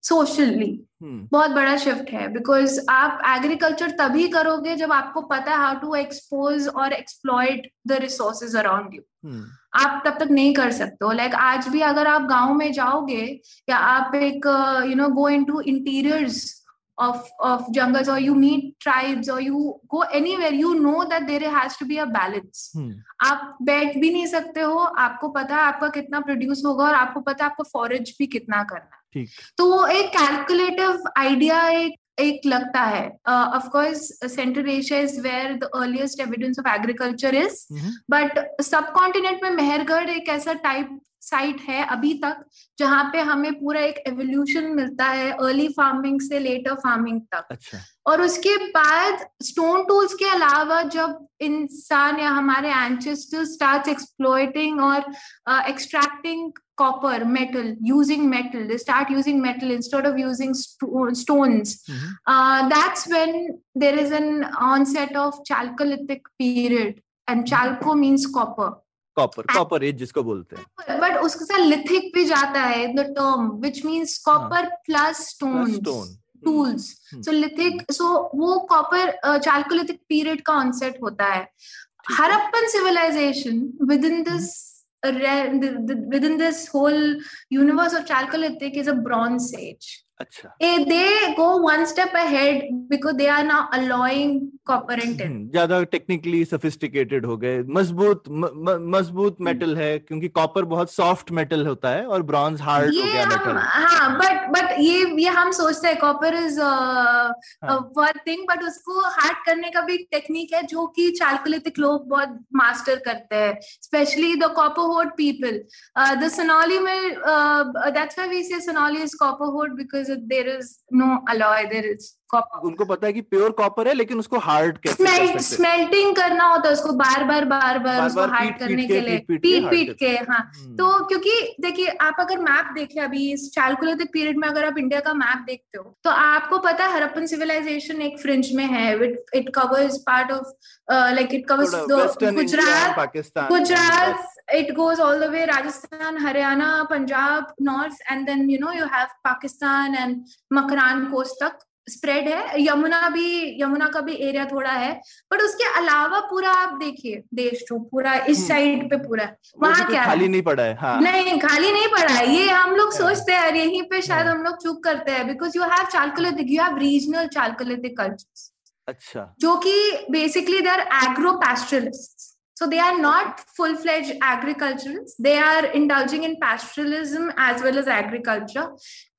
सोशली हम्म बहुत बड़ा शिफ्ट है। बिकॉज़ आप एग्रीकल्चर तभी करोगे जब आपको पता है हाउ टू एक्सपोज और exploit the resources around you आप तब तक नहीं कर सकते हो। लाइक like, आज भी अगर आप गाँव में जाओगे या आप एक you know go into interiors of of jungles or you meet tribes or you go anywhere you know that there has to be a balance. Hmm आप बैठ भी नहीं सकते हो आपको पता है आपका कितना प्रोड्यूस होगा और आपको पता है आपको फॉरेज भी कितना करना है। तो वो एक कैलकुलेटिव आइडिया एक एक लगता है। Of course Central Asia is where the earliest evidence of agriculture is but subcontinent में मेहरगढ़ एक ऐसा टाइप साइट है अभी तक जहाँ पे हमें पूरा एक एवोल्यूशन मिलता है अर्ली फ़ार्मिंग से लेटर फ़ार्मिंग तक। अच्छा। और उसके बाद स्टोन टूल्स के अलावा जब इंसान या हमारे एंचेस्टर्स स्टार्ट एक्सप्लोइटिंग और extracting copper metal using metal start using metal instead of using stone that's when there is an onset of chalcolithic period and chalco means copper copper copper age जिसको बोलते हैं। But उसके साथ lithic भी जाता है the term which means copper plus stone stone tools so lithic so वो copper chalcolithic period का ऑनसेट होता है। Harappan civilisation with in this with in this whole universe of chalcolithic is a bronze age अच्छा। They go one step ahead because they are now alloying copper and tin hmm, ज़्यादा technically sophisticated हो गए। मज़बूत मज़बूत metal है क्योंकि copper बहुत soft metal होता है और ब्रॉन्ज हार्ड हो गया मेटल हाँ बट बट ये ये हम सोचते हैं copper is. One thing but उसको हार्ड करने का भी टेक्निक है जो कि चालकुलितिक लोग बहुत मास्टर करते हैं specially the copper hoard people the Sanauli में that's why we say Sanauli is copper hoard because there is no alloy there is copper उनको पता है कि प्योर कॉपर है लेकिन उसको हार्ड कैसे स्मेल्ट स्मेल्टिंग करना होता है उसको बार बार बार बार उसको हार्ड करने के, लिए। पीट पीट के हाँ। हम्म, तो क्योंकि देखिए आप अगर मैप देखें अभी इस चालकुलितिक पीरियड में अगर आप इंडिया का मैप देखते हो तो आपको पता है हरप्पन सिविलाइजेशन एक फ्रिंज में है। It covers part of like it covers Gujarat Pakistan Gujarat, it goes all the way Rajasthan, Haryana, Punjab, North, and then you know you have Pakistan and Makran coast तक। Spread है। यमुना भी यमुना का भी area थोड़ा है। But उसके अलावा पूरा आप देखिए देश जो पूरा इस हम्म। साइड पे पूरा वहाँ क्या खाली नहीं पड़ा है हाँ। नहीं खाली नहीं पड़ा है। ये हम लोग हाँ। सोचते हैं और यहीं पे शायद हाँ। हम लोग चूक करते हैं। Because you have chalcolithic you have regional chalcolithic cultures अच्छा। जो कि basically they are agro pastoralist so they are not full-fledged agriculturalists they are indulging in pastoralism as well as agriculture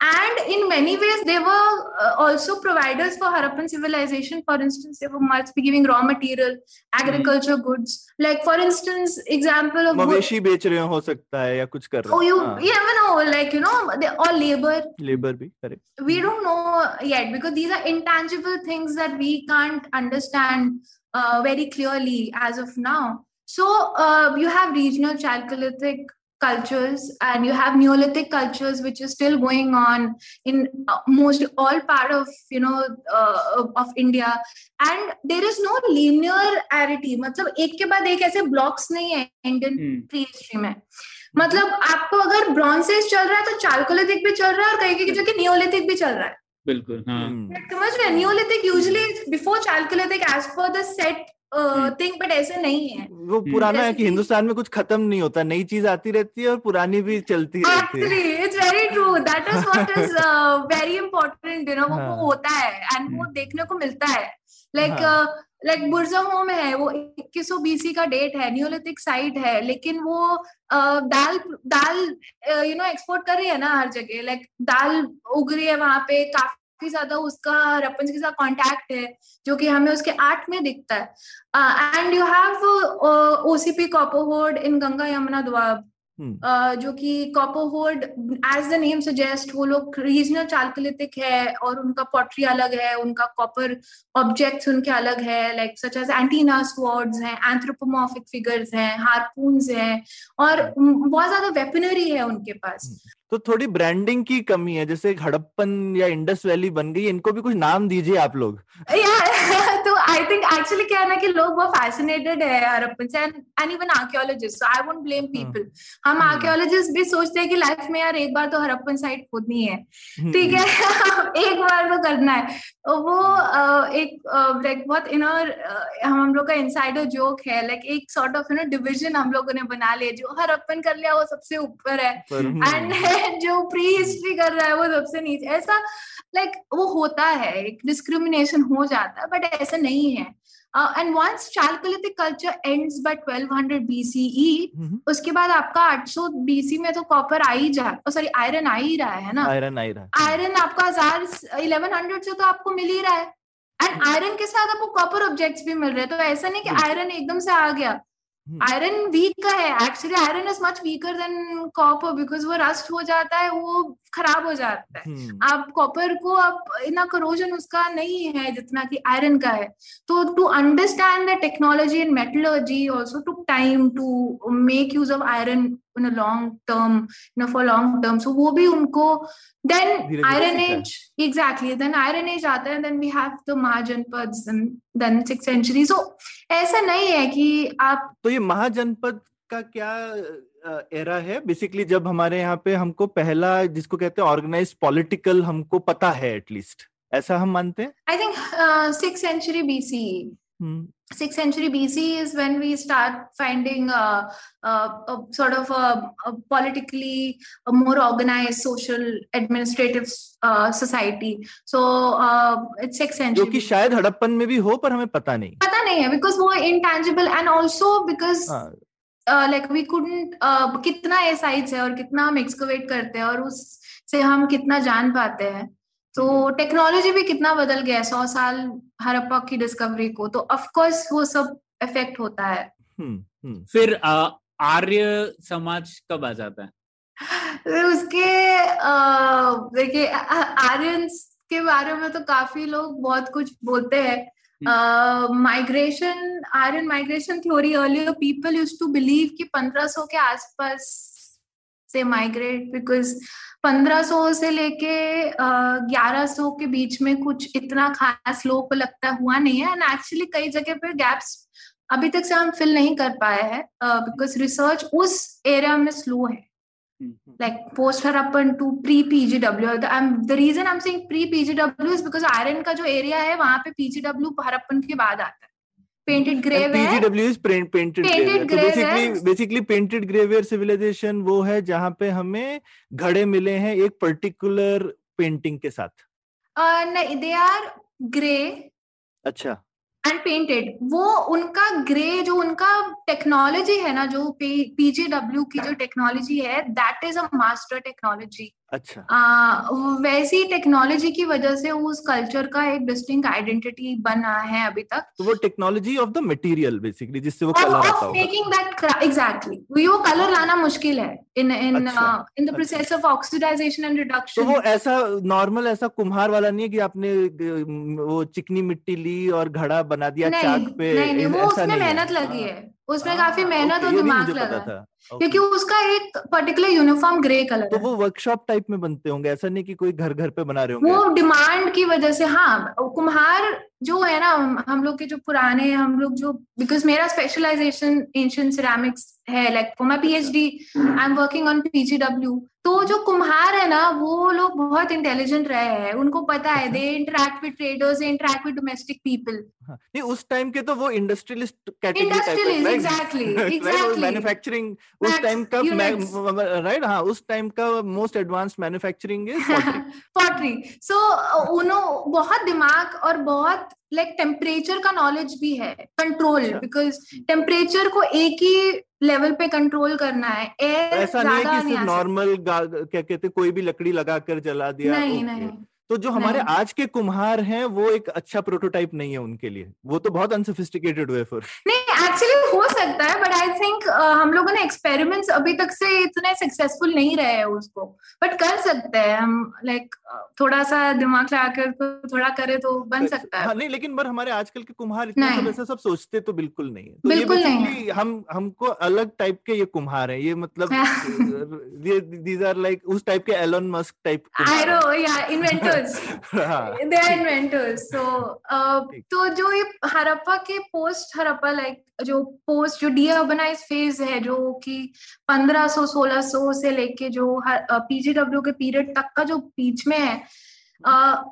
and in many ways they were uh, also providers for harappan civilization for instance they were must be giving raw material agriculture goods like for instance example of wood- मवेशी बेच रहे हो सकता है या कुछ कर oh रहे you हैं you never know like you know they or labor labour भी correct we don't know yet because these are intangible things that we can't understand uh, very clearly as of now. So uh, you have regional chalcolithic cultures and you have neolithic cultures which is still going on in uh, most all part of you know uh, of- india and there is no linearity मतलब एक के बाद एक ऐसे blocks नहीं है indian हम्म, pre history में मतलब आपको अगर ब्रॉन्सेस चल रहा है तो चालकोलिथिक भी चल रहा है और कहीं कि नियोलिथिक भी चल रहा है बिल्कुल हाँ हम्म, समझ रहे neolithic usually before chalcolithic age पर the set hmm. Thing but ऐसे नहीं है वो पुराना है कि हिंदुस्तान में कुछ खत्म नहीं होता नई चीज़ आती रहती है और पुरानी भी चलती रहती है it's very true that is what is very important you know वो हाँ। वो होता है एंड वो हम्म। देखने को मिलता है लाइक। लाइक बुर्जमो में है वो 2100 बीसी का डेट है न्यूलिथिक साइट है लेकिन वो uh, दाल दाल यू नो एक्सपोर्ट कर रही है ना हर जगह लाइक दाल उग रही है वहाँ पे काफ़ी ज़्यादा उसका रपंज के साथ कांटेक्ट है जो कि हमें उसके आर्ट में दिखता है। And you have OCP copper hoard in Ganga Yamuna doab hmm, uh, जो कि copper hoard as the name suggest वो लोग रीजनल चालकुलितिक है और उनका पॉटरी अलग है उनका कॉपर ऑब्जेक्ट्स उनके अलग है like such as antenna swords हैं एंथ्रोपोमॉर्फिक फिगर्स हैं हारपून्स हैं और बहुत ज़्यादा वेपनरी है उनके पास। तो थोड़ी ब्रांडिंग की कमी है जैसे हड़प्पन या इंडस वैली बन गई इनको भी कुछ नाम दीजिए आप लोग। [LAUGHS] तो आई थिंक एक्चुअली क्या है ना कि लोग बहुत फैसिनेटेड है हड़प्पन से and even archaeologist I won't blame people हम आर्कियोलॉजिस्ट भी सोचते हैं कि लाइफ में यार एक बार तो हड़प्पन साइट खोदनी है हम्म, ठीक है [LAUGHS] एक बार तो करना है। तो वो एक लाइक बहुत इनर हम लोग का इनसाइडर जोक है लाइक एक sort of you know division हम लोगों ने बना लिया जो हड़प्पन कर लिया वो सबसे ऊपर है। एंड [LAUGHS] जो प्री हिस्ट्री कर रहा है वो सबसे नीचे। ऐसा लाइक like, वो होता है एक डिस्क्रिमिनेशन हो जाता है बट ऐसा नहीं है। And once chalcolithic culture ends by 1200 BCE उसके बाद आपका 800 बीसी में तो कॉपर आ ही जा सॉरी आयरन आ ही रहा है ना? आयरन आ ही रहा है। आयरन आपका हज़ार 1100 से तो आपको मिल ही रहा है। एंड आयरन के साथ आपको कॉपर ऑब्जेक्ट्स भी मिल रहे हैं। तो ऐसा नहीं कि आयरन एकदम से आ गया। आयरन वीक का है actually iron is much weaker than copper because वो रस्ट हो जाता है वो खराब हो जाता है। आप कॉपर को आप इतना करोजन उसका नहीं है जितना कि आयरन का है। तो to understand the technology in metallurgy also to time to make use of iron in a long term you know for long term. So वो भी उनको then iron age exactly then iron age आता है then we have the Mahajanapada and then sixth century. So ऐसा नहीं है कि आप तो ये महाजनपद का क्या एरा है? बेसिकली जब हमारे यहाँ पे हमको पहला जिसको कहते हैं ऑर्गेनाइज पॉलिटिकल हमको पता है एटलीस्ट ऐसा हम मानते हैं? I think six century BC sixth century BC is when we start finding uh, uh, a sort of a, a politically a more organized social administrative uh, society. So uh, it's sixth century. जो कि शायद हड़प्पन में भी हो पर हमें पता नहीं पता नहीं है because वो intangible and also because like we couldn't कितना ये साइट्स है और कितना हम एक्सकवेट करते हैं और उससे हम कितना जान पाते हैं तो टेक्नोलॉजी भी कितना बदल गया है सौ साल हरप्पा की डिस्कवरी को तो ऑफ़ कोर्स वो सब इफ़ेक्ट होता है। हम्म, हम्म। फिर आर्य समाज कब आ जाता है? उसके देखिए आर्यंस के बारे में तो काफ़ी लोग बहुत कुछ बोलते हैं। Migration Aryan migration theory earlier people use to believe कि 1500 के आसपास से माइग्रेट बिकॉज़ 1500 से लेके ग्यारह सौ के बीच में कुछ इतना खास लोगों को लगता हुआ नहीं है। एंड एक्चुअली कई जगह पे गैप्स अभी तक से हम फिल नहीं कर पाए हैं बिकॉज़ रिसर्च उस एरिया में स्लो है। like post Harappan to pre PGW. The, um, the reason I'm saying pre PGW is because iron का जो एरिया है वहाँ पे PGW हरप्पन के बाद आता है। Painted grey ware PGW is painted basically painted grey ware civilisation वो है जहाँ पे हमें घड़े मिले हैं एक पर्टिकुलर पेंटिंग के साथ। नहीं दे आर ग्रे अच्छा। एंड पेंटेड वो उनका ग्रे जो उनका टेक्नोलॉजी है ना जो पीजीडब्ल्यू की जो टेक्नोलॉजी है that is a master technology अच्छा। आ, वैसी टेक्नोलॉजी की वजह से उस कल्चर का एक डिस्टिंग आइडेंटिटी बना है अभी तक। तो वो technology of the material basically जिससे वो कलर आता होगा। मेकिंग दैट एग्जैक्टली वो कलर लाना मुश्किल है। In in in the process of oxidisation and reduction तो वो ऐसा नॉर्मल ऐसा कुम्हार वाला नहीं है कि आपने वो चिकनी मिट्टी ली और घड़ा बना दिया चाक पे नहीं नहीं वो उसमें मेहनत लगी है। उसमें काफ़ी मेहनत और दिमाग लगा था। क्योंकि उसका एक पर्टिकुलर यूनिफॉर्म ग्रे कलर तो वो वर्कशॉप टाइप में बनते होंगे ऐसा नहीं कि कोई घर घर पे बना रहे होंगे। वो डिमांड की वजह से हाँ कुम्हार जो है ना हम लोग के जो पुराने हम लोग जो बिकॉज़ मेरा स्पेशलाइजेशन एंशियंट सिरेमिक्स है like for my PhD I am working on PGW तो जो कुम्हार है ना वो लोग बहुत इंटेलिजेंट रहे हैं। उनको पता है they interact with traders interact with domestic people नहीं उस टाइम के तो वो industrialist category exactly exactly manufacturing उस टाइम का राइट हाँ उस टाइम का most advanced manufacturing is pottery so उन्होंने बहुत दिमाग और बहुत लाइक like, टेम्परेचर का नॉलेज भी है कंट्रोल बिकॉज़ टेम्परेचर को एक ही लेवल पे कंट्रोल करना है। एयर ऐसा नहीं है कि नॉर्मल क्या कहते कोई भी लकड़ी लगा कर जला दिया नहीं नहीं। तो जो हमारे आज के कुम्हार हैं वो एक अच्छा प्रोटोटाइप नहीं है उनके लिए। वो तो बहुत अनसोफिस्टिकेटेड वेफर [LAUGHS] नहीं एक्चुअली हो सकता है बट आई थिंक हम लोगों ने एक्सपेरिमेंट्स अभी तक से इतने सक्सेसफुल नहीं रहे हैं उसको। बट कर सकते हैं हम लाइक थोड़ा सा दिमाग लगाकर थोड़ा करे तो बन सकता है। हाँ, नहीं लेकिन पर हमारे आजकल के कुम्हार इतना सब ऐसा सब सोचते तो बिल्कुल नहीं है। तो बिल्कुल ये नहीं हम हमको अलग टाइप के ये कुम्हार है। ये मतलब दीज आर लाइक उस टाइप के Elon Musk type I know या inventors they are inventors so तो जो ये हरप्पा के पोस्ट हरप्पा लाइक जो पोस्ट जो डी अर्बनाइज फ़ेज़ है जो कि 1500 1600 से लेके जो पीजीडब्ल्यू के पीरियड तक का जो बीच में है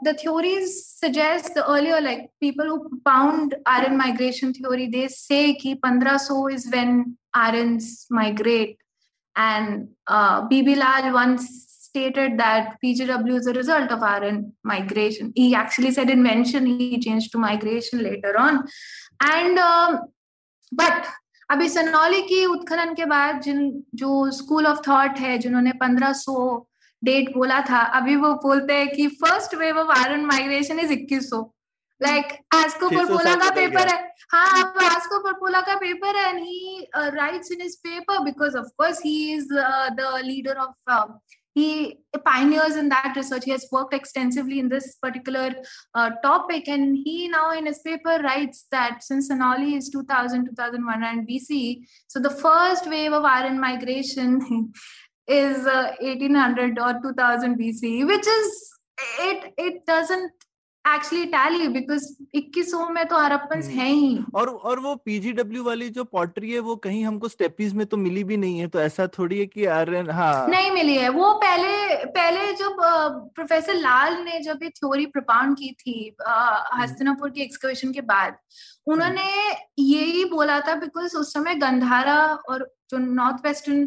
the theories suggest the earlier like people who pound iron migration theory they say कि 1500 is when irons migrate and B B Lal once stated that PGW is a result of iron migration. He actually said invention, he changed to migration later on. And um, but अभी सनौली की उत्खनन के बाद जिन जो school of thought है जिन्होंने 1500 date बोला था अभी वो बोलते हैं कि first wave of iron migration is 2100 like Asko Parpola का पेपर है हाँ अब आस्को परपोला का पेपर है and he writes in his paper because of course he is the leader of he pioneers in that research. He has worked extensively in this particular uh, topic and he now in his paper writes that since Anali is 2000 2001 and bc so the first wave of iron migration [LAUGHS] is uh, 1800 or 2000 bc which is it it doesn't actually tally because 2100 में तो हरप्पन है ही। और और वो PGW वाली जो pottery है वो कहीं हमको स्टेपीज में तो मिली भी नहीं है तो ऐसा थोड़ी है कि एन हाँ। नहीं मिली है। वो पहले पहले जब प्रोफेसर लाल ने जब ये थ्योरी प्रपाउंड की थी हस्तनापुर हस्तिनापुर की एक्सकर्शन के बाद उन्होंने यही बोला था बिकॉज़ उस समय गंधारा और जो नॉर्थ वेस्टर्न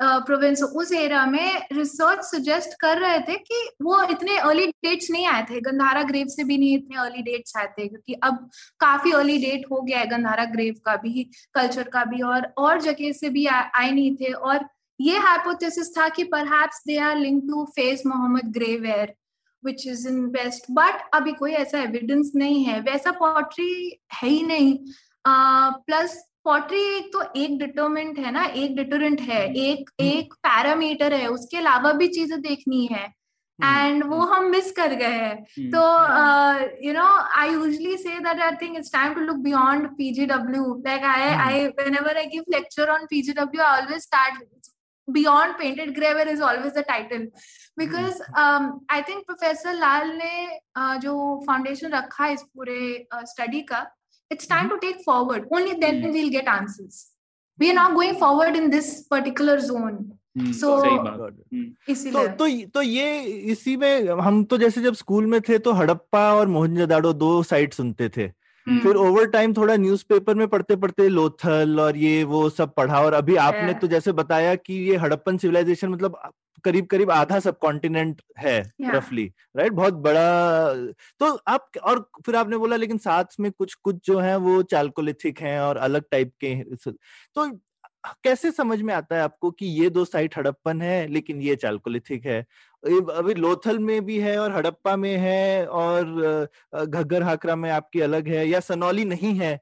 प्रोविंस उस एरिया में रिसर्च सजेस्ट कर रहे थे कि वो इतने अर्ली डेट्स नहीं आए थे। गंधारा ग्रेव से भी नहीं इतने अर्ली डेट्स आए थे क्योंकि अब काफ़ी अर्ली डेट हो गया है गंधारा ग्रेव का भी कल्चर का भी और और जगह से भी आए नहीं थे। और ये हाइपोथेसिस था कि perhaps they are link to face Mohammad grey ware which is in best but अभी कोई ऐसा एविडेंस नहीं है वैसा पॉट्री है ही नहीं। प्लस uh, पॉटरी एक तो एक डिटर्मेंट है ना एक डिटोरेंट है हम्म, एक हम्म। एक पैरामीटर है उसके अलावा भी चीज़ें देखनी है। एंड हम्म, वो हम मिस कर गए हैं। तो you know I usually say that I think it's time to look beyond PGW like I I whenever I give lecture on PGW I always start beyond painted graver is always the title. Because I think professor Lal ने जो foundation रखा है इस पूरे study का it's time to take forward only then we'll get answers we are not going forward in this particular zone तो, तो तो ये इसी में हम तो जैसे जब स्कूल में थे तो हड़प्पा और मोहनजोदाड़ो दो साइड सुनते थे। फिर ओवर टाइम थोड़ा न्यूज़पेपर में पढ़ते पढ़ते लोथल और ये वो सब पढ़ा और अभी आपने तो जैसे बताया कि ये हड़प्पन सिविलाइजेशन मतलब करीब करीब आधा सब कॉन्टिनेंट है रफली. राइट बहुत बड़ा तो आप और फिर आपने बोला लेकिन साथ में कुछ कुछ जो है वो चालकोलिथिक हैं और अलग टाइप के तो कैसे समझ में आता है आपको कि ये दो साइट हड़प्पन है लेकिन ये चालकोलिथिक है अभी लोथल में भी है और हड़प्पा में है और घग्गर हाकरा में आपकी अलग है या सनौली नहीं है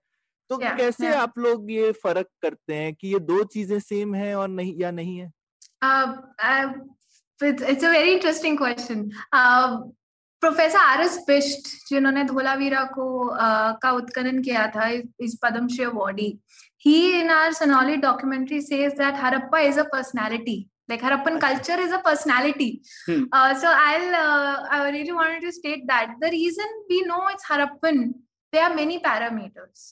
तो yeah, कैसे yeah. आप लोग ये फ़र्क करते हैं कि ये दो चीज़ें सेम है और नहीं या नहीं है Uh, uh, it's, it's a very interesting question. Uh, professor R S Bisht जिन्होंने धोलावीरा को uh, का उत्खनन किया था इस Padmashri awardee he in our Sanauli documentary says that Harappa is a personality like harappan culture is a personality hmm. uh, so i'll uh, i really wanted to state that the reason we know it's harappan there are many parameters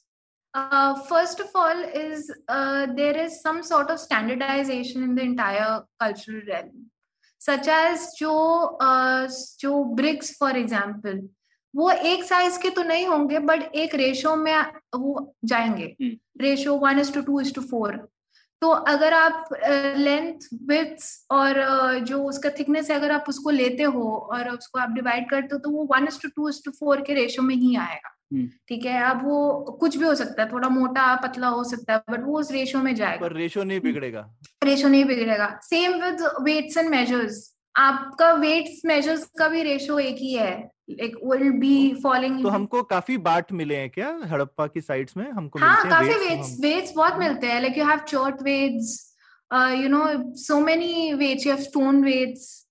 Uh, first of all, is uh, there is some sort of standardization in the entire cultural realm, such as जो जो BRICS for example वो एक size के तो नहीं होंगे but एक ratio में वो जाएँगे। Ratio one is to two is to four तो अगर आप लेंथ विथ और जो उसका थिकनेस है अगर आप उसको लेते हो और उसको आप डिवाइड करते हो तो वो one is to two is to four के रेशो में ही आएगा। ठीक है अब वो कुछ भी हो सकता है थोड़ा मोटा पतला हो सकता है बट वो उस रेशो में जाएगा। पर रेशो नहीं बिगड़ेगा। रेशो नहीं बिगड़ेगा। Same with weights and measures आपका वेट्स मेजर्स का भी रेशो एक ही है। लाइक विल बी फॉलोइंग तो हमको काफ़ी बाट मिले हैं क्या हड़प्पा की साइट्स में? हमको हाँ मिलते काफ़ी तो वेट्स हम- वेट्स बहुत मिलते हैं। Like you have chert weights you know so many weights you have stone weights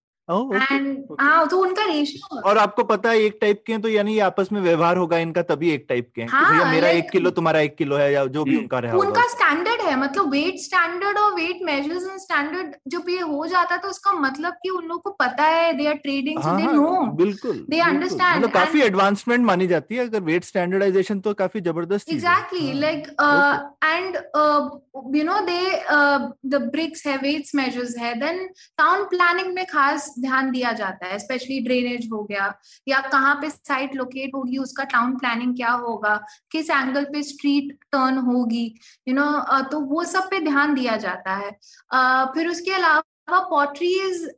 and हाँ तो उनका रेशियो और आपको पता है एक टाइप के हैं तो यानी आपस में व्यवहार होगा इनका तभी एक टाइप के हैं। हाँ, भैया मेरा एक किलो तुम्हारा एक किलो है या जो भी हम्म, उनका रहा उनका स्टैंडर्ड है मतलब वेट स्टैंडर्ड और वेट मेजर्स एंड स्टैंडर्ड जब ये हो जाता है तो उसका मतलब कि उन लोगों को पता है दे आर ट्रेडिंग हाँ दे हाँ नो बिल्कुल They बिल्कुल। understand मतलब काफ़ी एडवांसमेंट मानी जाती है अगर वेट स्टैंडर्डाइजेशन तो काफ़ी ज़बरदस्त चीज़ है। exactly हाँ, like uh, and uh, you know they uh, the bricks है weights measures है then town planning में खास ध्यान दिया जाता है स्पेशली ड्रेनेज हो गया या कहाँ पे साइट लोकेट होगी उसका टाउन प्लानिंग क्या होगा किस एंगल पे स्ट्रीट टर्न होगी यू नो तो वो सब पे ध्यान दिया जाता है। uh, फिर उसके अलावा पॉटरीज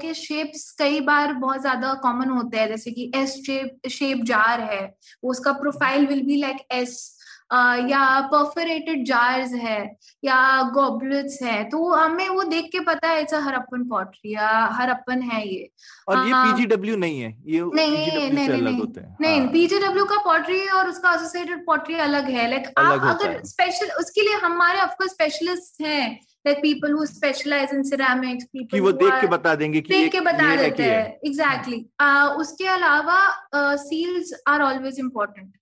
के शेप्स कई बार बहुत ज़्यादा कॉमन होते हैं जैसे कि एस शेप शेप जार है उसका profile will be like S या परफोरेटेड जार्स है या गॉबलेट्स है तो हमें वो देख के पता है इट्स हरप्पन पॉटरी या हरप्पन है ये। और ये। पीजीडब्ल्यू नहीं है ये नहीं नहीं नहीं नहीं होते हैं। नहीं। का पॉटरी और उसका एसोसिएटेड पॉटरी अलग है लाइक आप अगर स्पेशल उसके लिए हमारे ऑफकोर्स स्पेशलिस्ट हैं like people who specialise in ceramics कि पीपल वो देख के बता देंगे कि देख के बता है देते हैं। एग्जैक्टली उसके अलावा सील्स आर ऑलवेज इम्पोर्टेंट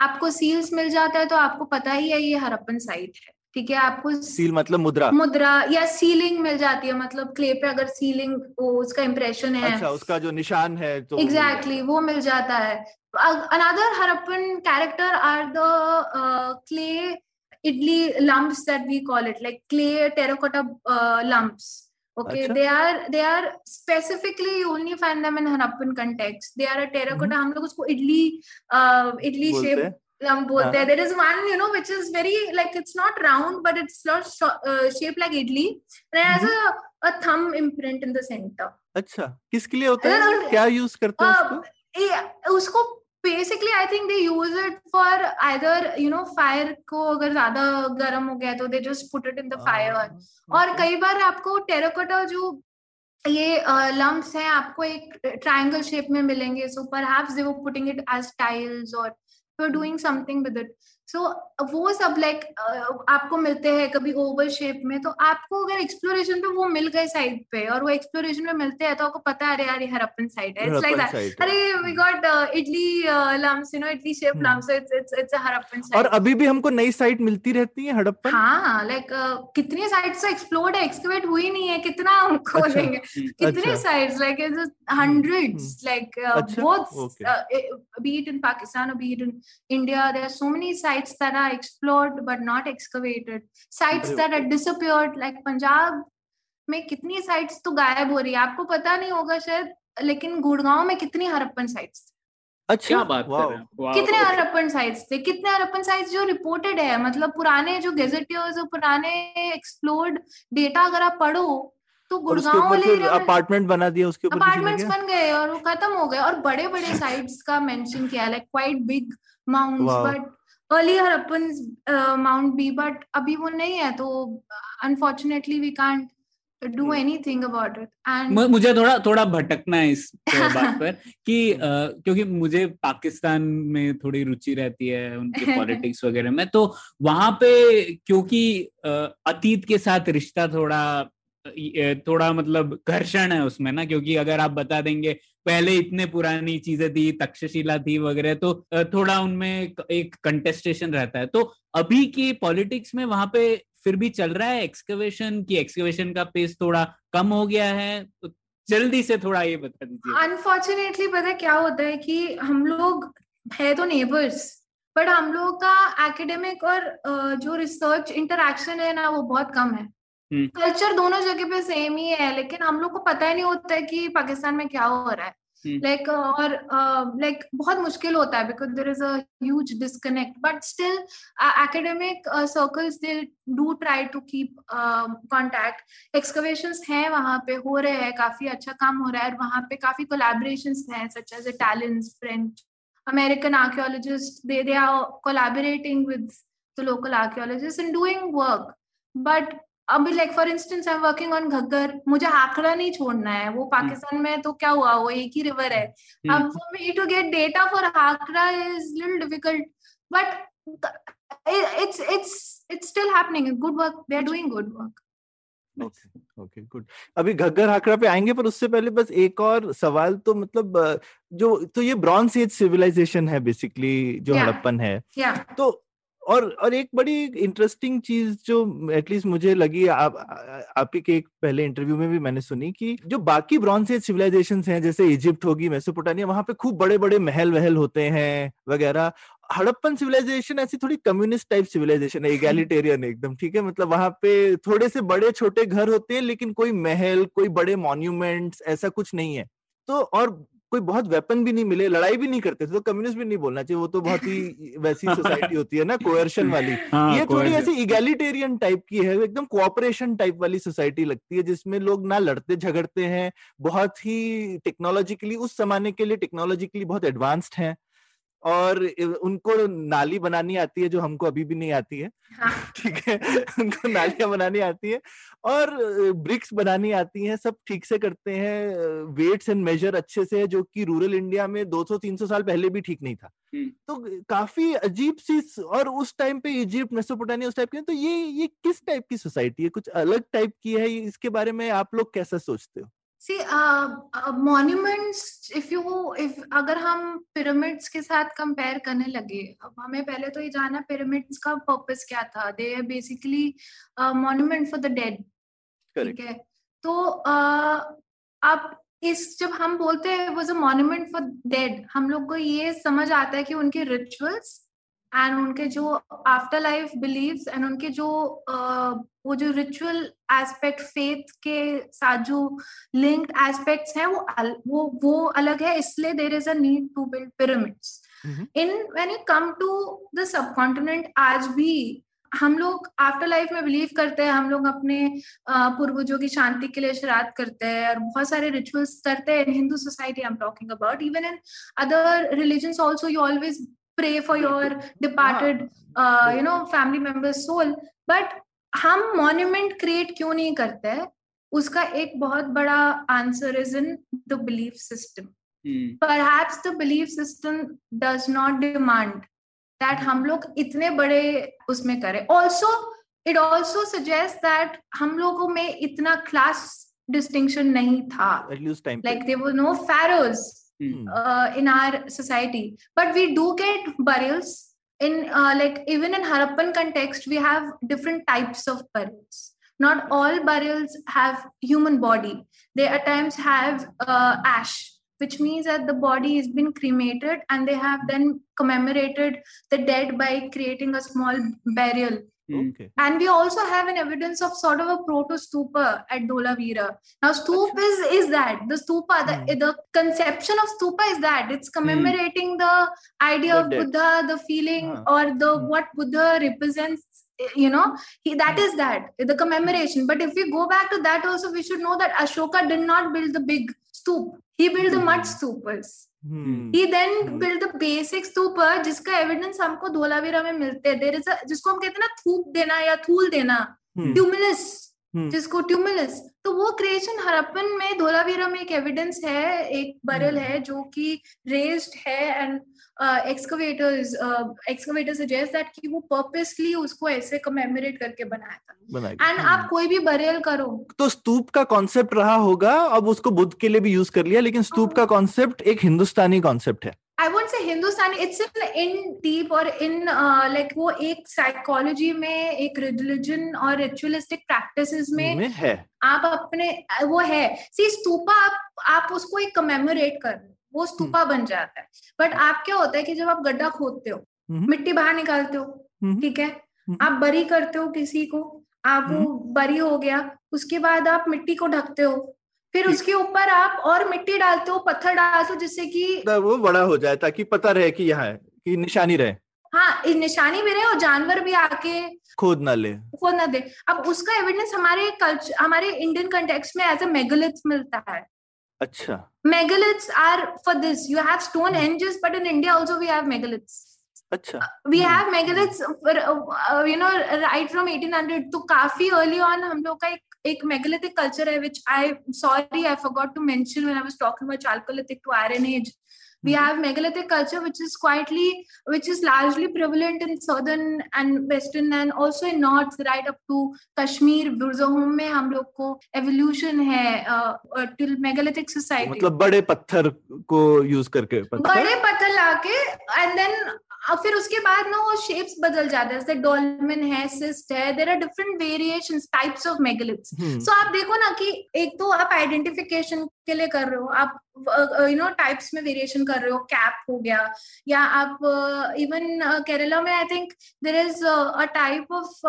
आपको सील्स मिल जाता है तो आपको पता ही है ये हरप्पन साइट है ठीक है? आपको सील मतलब मुद्रा। मुद्रा या सीलिंग मिल जाती है मतलब क्ले पे अगर सीलिंग वो उसका इम्प्रेशन है। अच्छा उसका जो निशान है तो एग्जैक्टली जाएगा। वो मिल जाता है। Another Harappan character are the clay idli lumps we call it like clay terracotta uh, lumps okay अच्छा। they are they are specifically you only find them in harappan context they are a terracotta हम लोग उसको idli uh, idli shape हैं। lump बोलते हैं हाँ। there is one you know which is very like it's not round but it's not sh- uh, shaped like idli and it has a, a thumb imprint in the center अच्छा किसके लिए होता है क्या use करते हैं उसको uh, ये- उसको basically I think they use it for either you know fire को अगर ज़्यादा गर्म हो गया तो they just put it in the fire और कई बार आपको टेरोकोटा जो ये लम्ब्स हैं आपको एक ट्राइंगल शेप में मिलेंगे सो पर परहैप्स दे वो पुटिंग इट एज टाइल्स और doing something with it so so, वो सब लाइक आपको मिलते हैं कभी ओवल शेप में तो आपको अगर एक्सप्लोरेशन पे वो मिल गए साइड पे और वो एक्सप्लोरेशन में मिलते हैं तो आपको पता है अरे यार ये हरप्पन साइड है। इट्स लाइक दैट अरे we got idli lumps you know idli shape hmm. Lumps it's it's it's a Harappan और अभी भी हमको नई साइट मिलती रहती है हड़प्पन हाँ लाइक कितनी साइट्स एक्सप्लोर्ड है एक्सकवेट हुई नहीं है कितना हम कितने अच्छा। Sites like hundreds like uh, अच्छा, both okay. uh, eh, be it in pakistan or be it in sites that are explored but not excavated. Sites that are disappeared like Punjab में कितनी साइट्स तो गायब हो रही है? आपको पता नहीं होगा शायद लेकिन गुड़गांव में कितनी हरप्पन साइट्स अच्छा। क्या बात कर वाओ रहे हैं? Wow. कितने हरप्पन साइट्स थे? कितने हरप्पन साइट्स जो रिपोर्टेड है? मतलब पुराने जो गेजेटियर्स और पुराने एक्सप्लोर्ड डेटा अगर आप पढ़ो तो गुड़गांव वाले अपार्टमेंट बना दिया उसके ऊपर अपार्टमेंट्स बन गए और वो खत्म हो गए। और बड़े बड़े साइट्स का मेंशन किया like quite big mounds but early Harappan mound be but अभी वो नहीं है तो unfortunately we can't do Hmm. Anything about it and मुझे थोड़ा थोड़ा भटकना है इस [LAUGHS] बात पर कि अ, क्योंकि मुझे पाकिस्तान में थोड़ी रुचि रहती है उनके [LAUGHS] पॉलिटिक्स वगैरह में तो वहाँ पे क्योंकि अ, अतीत के साथ रिश्ता थोड़ा थोड़ा मतलब घर्षण है उसमें ना, क्योंकि अगर आप बता देंगे, पहले इतने पुरानी चीज़ें थी, तक्षशिला थी वगैरह तो थोड़ा उनमें एक- कंटेस्टेशन रहता है। तो अभी की पॉलिटिक्स में वहाँ पे फिर भी चल रहा है एक्सकवेशन की एक्सकवेशन का पेस थोड़ा कम हो गया है? तो जल्दी से थोड़ा ये बता दीजिए। अनफॉर्चुनेटली पता क्या होता है कि हम लोग है तो नेबर्स बट हम लोग का एकेडमिक और जो रिसर्च इंटरेक्शन है ना, वो बहुत कम है। कल्चर दोनों जगह पे सेम ही है लेकिन हम लोग को पता ही नहीं होता है कि पाकिस्तान में क्या हो रहा है हम्म। लाइक और लाइक बहुत मुश्किल होता है because there is a disconnect but still academic circles they do try to keep contact excavations हैं वहाँ पे हो रहे हैं काफ़ी अच्छा काम हो रहा है और वहाँ पे काफ़ी कोलैबोरेशंस हैं such as Italians French American archaeologist they they are collaborating with the local archaeologists and doing work. But अभी like for instance I am working on Ghaggar मुझे आंकड़ा नहीं छोड़ना है। वो पाकिस्तान में तो क्या हुआ? वो एक ही रिवर है। अब for me to get data for आंकड़ा is little difficult but it's it's it's still happening. Good work. They are doing good work. Okay good अभी घग्गर आंकड़ा पे आएँगे पर उससे पहले बस एक और सवाल तो मतलब जो तो ये ब्रॉन्ज एज सिविलाइजेशन है बेसिकली जो yeah. हड़प्पन है। Yeah. तो और और एक बड़ी इंटरेस्टिंग चीज़ जो एटलीस्ट मुझे लगी आप आप ही के एक पहले इंटरव्यू में भी मैंने सुनी कि जो बाकी ब्रॉन्ज एज सिविलाइजेशन हैं, जैसे इजिप्ट होगी मेसोपोटामिया वहाँ पे खूब बड़े बड़े महल वहल होते हैं वगैरह। हड़प्पन सिविलाइजेशन ऐसी थोड़ी कम्युनिस्ट टाइप सिविलाइजेशन है इगैलिटेरियन एकदम, ठीक है? मतलब वहाँ पे थोड़े से बड़े छोटे घर होते हैं, लेकिन कोई महल, कोई बड़े मॉन्यूमेंट्स ऐसा कुछ नहीं है। तो और कोई बहुत वेपन भी नहीं मिले लड़ाई भी नहीं करते थे तो कम्युनिस्ट भी नहीं बोलना चाहिए वो तो बहुत ही [LAUGHS] वैसी सोसाइटी होती है ना कोयर्शन [LAUGHS] वाली। हाँ, ये थोड़ी ऐसी इगेलिटेरियन टाइप की है एकदम कोऑपरेशन टाइप वाली सोसाइटी लगती है जिसमें लोग ना लड़ते झगड़ते हैं बहुत ही टेक्नोलॉजिकली उस जमाने के लिए टेक्नोलॉजिकली बहुत एडवांस्ड हैं। और उनको नाली बनानी आती है जो हमको अभी भी नहीं आती है। ठीक हाँ। [LAUGHS] ठीक है? उनको नालियाँ बनानी आती है और ब्रिक्स बनानी आती हैं सब ठीक से करते हैं वेट्स एंड मेजर अच्छे से है जो कि रूरल इंडिया में 200-300 साल पहले भी ठीक नहीं था। तो काफ़ी अजीब सी और उस टाइम पे इजिप्ट मेसोपोटामिया उस टाइप की तो ये ये किस टाइप की सोसाइटी है? कुछ अलग टाइप की है? इसके बारे में आप लोग कैसा सोचते हो? See monuments if you if अगर हम पिरामिड्स के साथ कंपेयर करने लगे अब हमें पहले तो ये जाना पिरामिड्स का पर्पस क्या था? They are basically monument for the dead ठीक है? तो uh, अब इस जब हम बोलते हैं वो मॉन्यूमेंट फॉर डेड हम लोग को ये समझ आता है कि उनके रिचुअल्स एंड उनके जो आफ्टर लाइफ बिलीव्स एंड उनके जो uh, वो जो रिचुअल एस्पेक्ट फेथ के साथ जो लिंक्ड एस्पेक्ट्स हैं वो अल, वो वो अलग है इसलिए there is a need to build pyramids in when you come to the subcontinent आज भी हम लोग आफ्टर लाइफ में बिलीव करते हैं हम लोग अपने पूर्वजों की शांति के लिए श्राद्ध करते हैं और बहुत सारे रिचुअल्स करते हैं। In Hindu society I am talking about even in other religion also you always pray for your departed uh, you know family member's soul. But हम मॉन्यूमेंट क्रिएट क्यों नहीं करते? हैं उसका एक बहुत बड़ा answer is in the belief system perhaps the belief system does not demand that हम लोग इतने बड़े उसमें करें. Also it also suggest that हम लोगों में इतना क्लास डिस्टिंक्शन नहीं था. लाइक दे वो no pharaohs mm. uh, in our society but we do get burials in uh, like even in harappan context we have different types of burials not all burials have human body they at times have uh, ash which means that the body has been cremated and they have then commemorated the dead by creating a small burial Hmm. Okay. And we also have an evidence of sort of a proto stupa at Dholavira. Now, stupa is, is that the stupa, the, mm. the conception of stupa is that it's commemorating mm. the idea the of death. Buddha, the feeling uh-huh. or the mm. what Buddha represents. You know, he that is that the commemoration. But if we go back to that, also we should know that Ashoka did not build the big stoop. He build the stupas. He then build the basic stupa जिसका evidence हमको धोलावीरा में मिलते हैं there is जिसको हम कहते हैं ना थूप देना या थूल देना ट्यूमिलस hmm. जिसको ट्यूमिलस तो वो क्रिएशन हरप्पन में धोलावीरा में एक एविडेंस है एक बरल hmm. है जो कि रेज्ड है and excavators excavator suggest that कि वो पर्पसली उसको ऐसे कमेमोरेट करके बनाया था। एंड आप hmm. कोई भी बरेल करो। तो स्तूप का कॉन्सेप्ट रहा होगा अब उसको बुद्ध के लिए भी यूज़ कर लिया लेकिन स्तूप का कॉन्सेप्ट एक हिंदुस्तानी कॉन्सेप्ट है। I won't say Hindustani it's in in deep और इन लाइक वो एक साइकोलॉजी में एक रिलीजन और रिचुअलिस्टिक प्रैक्टिसेस में, में है। आप अपने वो है। सी स्तूपा आप आप उसको एक कमेमोरेट कर वो स्तूपा बन जाता है। बट आप क्या होता है कि जब आप गड्ढा खोदते हो मिट्टी बाहर निकालते हो ठीक है? आप बरी करते हो किसी को आप वो बरी हो गया उसके बाद आप मिट्टी को ढकते हो फिर उसके ऊपर आप और मिट्टी डालते हो पत्थर डालते हो जिससे कि वो बड़ा हो जाए ताकि पता रहे कि यहाँ है कि निशानी रहे। हाँ निशानी भी रहे और जानवर भी आके खोद ना ले। खोद ना दे। अब उसका एविडेंस हमारे कल्चर हमारे इंडियन कंटेक्स्ट में एज अ मेगालिथ मिलता है। अच्छा। Megaliths are for this. You have stone henges but in india also we have megaliths. अच्छा। We have megaliths you know right from 1800 तो काफ़ी अर्ली ऑन हम लोग का एक एक मेगालिथिक कल्चर है which I sorry I forgot to mention when I was talking about chalcolithic to iron age we have megalithic culture which is quietly which is largely prevalent in southern and western and also in north right up to Kashmir Burzahom में हम लोग को evolution है till megalithic society मतलब बड़े पत्थर को use करके पत्थर? बड़े पत्थर लाके एंड देन देन फिर उसके बाद ना वो शेप्स बदल जाते हैं। जैसे डॉल्मेन है सिस्ट है there are different variations types of megaliths hmm, so आप देखो ना कि एक तो आप आइडेंटिफिकेशन के लिए कर रहे हो आप यू नो टाइप्स में वेरिएशन कर रहे हो कैप हो गया या आप इवन केरला में I think there is a type of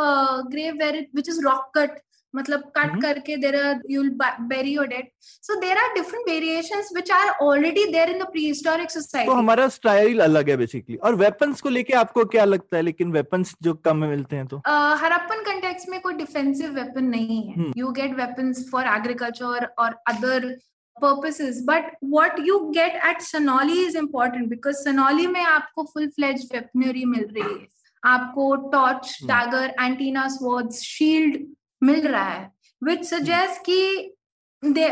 grave where which is rock cut मतलब कट Mhm. करके there are you'll bury your dead so there are different variations which are already there in the prehistoric तो हमारा style अलग है basically और weapons को लेके आपको क्या लगता है? लेकिन वेपन्स जो कम में मिलते हैं तो? हरप्पन कंटेक्स में कोई डिफेंसिव वेपन नहीं है. You get weapons for agriculture और other purposes but what you get at Sonali is important because Sonali में आपको full fledged weaponry मिल रही है। आपको torch. Dagger antenna swords shield मिल रहा है विच suggests कि दे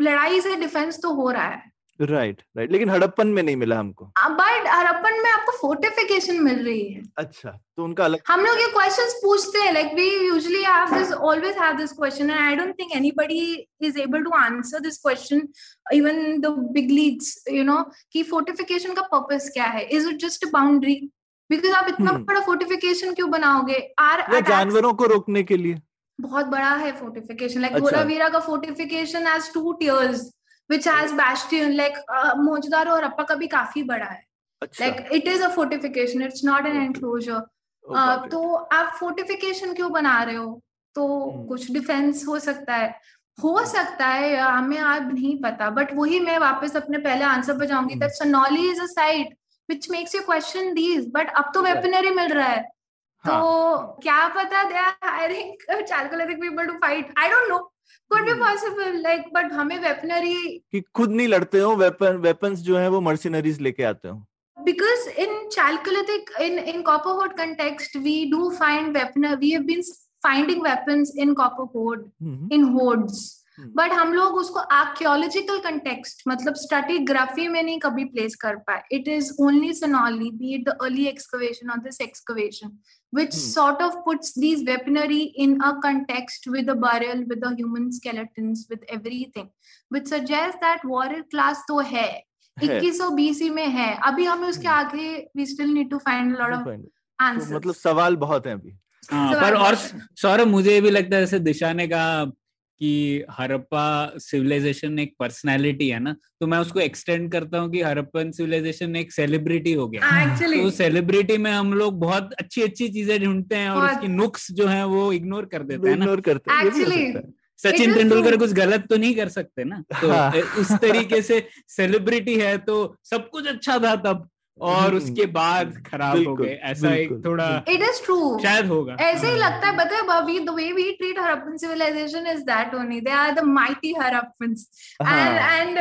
लड़ाई से डिफेंस तो हो रहा है। Right right, right right. लेकिन हड़प्पन में नहीं मिला हमको। बट हरप्पन में आपको फोर्टिफिकेशन मिल रही है। अच्छा तो उनका अलग हम लोग ये क्वेश्चंस पूछते हैं like we usually have this always have this question and I don't think anybody is able to answer this question even the big leagues you know कि फोर्टिफिकेशन का पर्पस क्या है? Is it just a boundary because आप इतना Hmm. बड़ा fortification क्यों बनाओगे? Are जानवरों को रोकने के लिए। बहुत बड़ा है फोर्टिफिकेशन लाइक अच्छा। का fortification has two tiers which has bastion like Mohenjodaro और अप्पा का भी काफ़ी बड़ा है. Like it is a fortification it's not an enclosure. तो आप फोर्टिफिकेशन क्यों बना रहे हो? तो हम्म। कुछ डिफेंस हो सकता है. हो सकता है हमें आज नहीं पता बट वही मैं वापस अपने पहले आंसर पर जाऊँगी। That Sanauli is a site which makes you question these but अब तो वेपनरी मिल रहा है. तो हाँ। क्या पता they are hiring chalcolithic people to fight I don't know could be. Possible like but हमें वेपनरी कि खुद नहीं लड़ते हो वेपन वेपन्स जो है वो मर्सिनरीज लेके आते हो। Because in chalcolithic in in copperwood context we do find weapon we have been finding weapons in copperwood hmm, in hordes. Hmm. But हम लोग उसको आर्कियोलॉजिकल कंटेक्स्ट मतलब स्ट्रेटिग्राफी में नहीं कभी प्लेस कर पाए. It is only Sanauli be it the early excavation और this excavation which Hmm. sort of puts these weaponry in a context with the burial with the human skeletons with everything which suggests that warrior class तो है है 2100 BC में है अभी हमें उसके Hmm. आगे we still need to find a lot of Fine. तो answers मतलब सवाल बहुत है अभी हाँ, सवाल पर और है। सौरभ मुझे भी लगता है जैसे दिशा ने कहा कि हरप्पा सिविलाइजेशन एक पर्सनालिटी है ना तो मैं उसको एक्सटेंड करता हूँ कि हरप्पन सिविलाइजेशन एक सेलिब्रिटी हो गया। actually तो सेलिब्रिटी में हम लोग बहुत अच्छी अच्छी चीज़ें ढूंढते हैं और उसकी नुक्स जो है वो इग्नोर कर देते हैं इग्नोर करते हैं हो है। सचिन तेंदुलकर कुछ गलत तो नहीं कर सकते ना। तो हाँ। उस तरीके से सेलिब्रिटी है तो सब कुछ अच्छा था तब। और हम्म, उसके बाद खराब हो गए ऐसा एक थोड़ा it is true. शायद होगा। ऐसे ही लगता है पता है by the way we treat Harappan civilisation is that only they are the mighty Harappans and and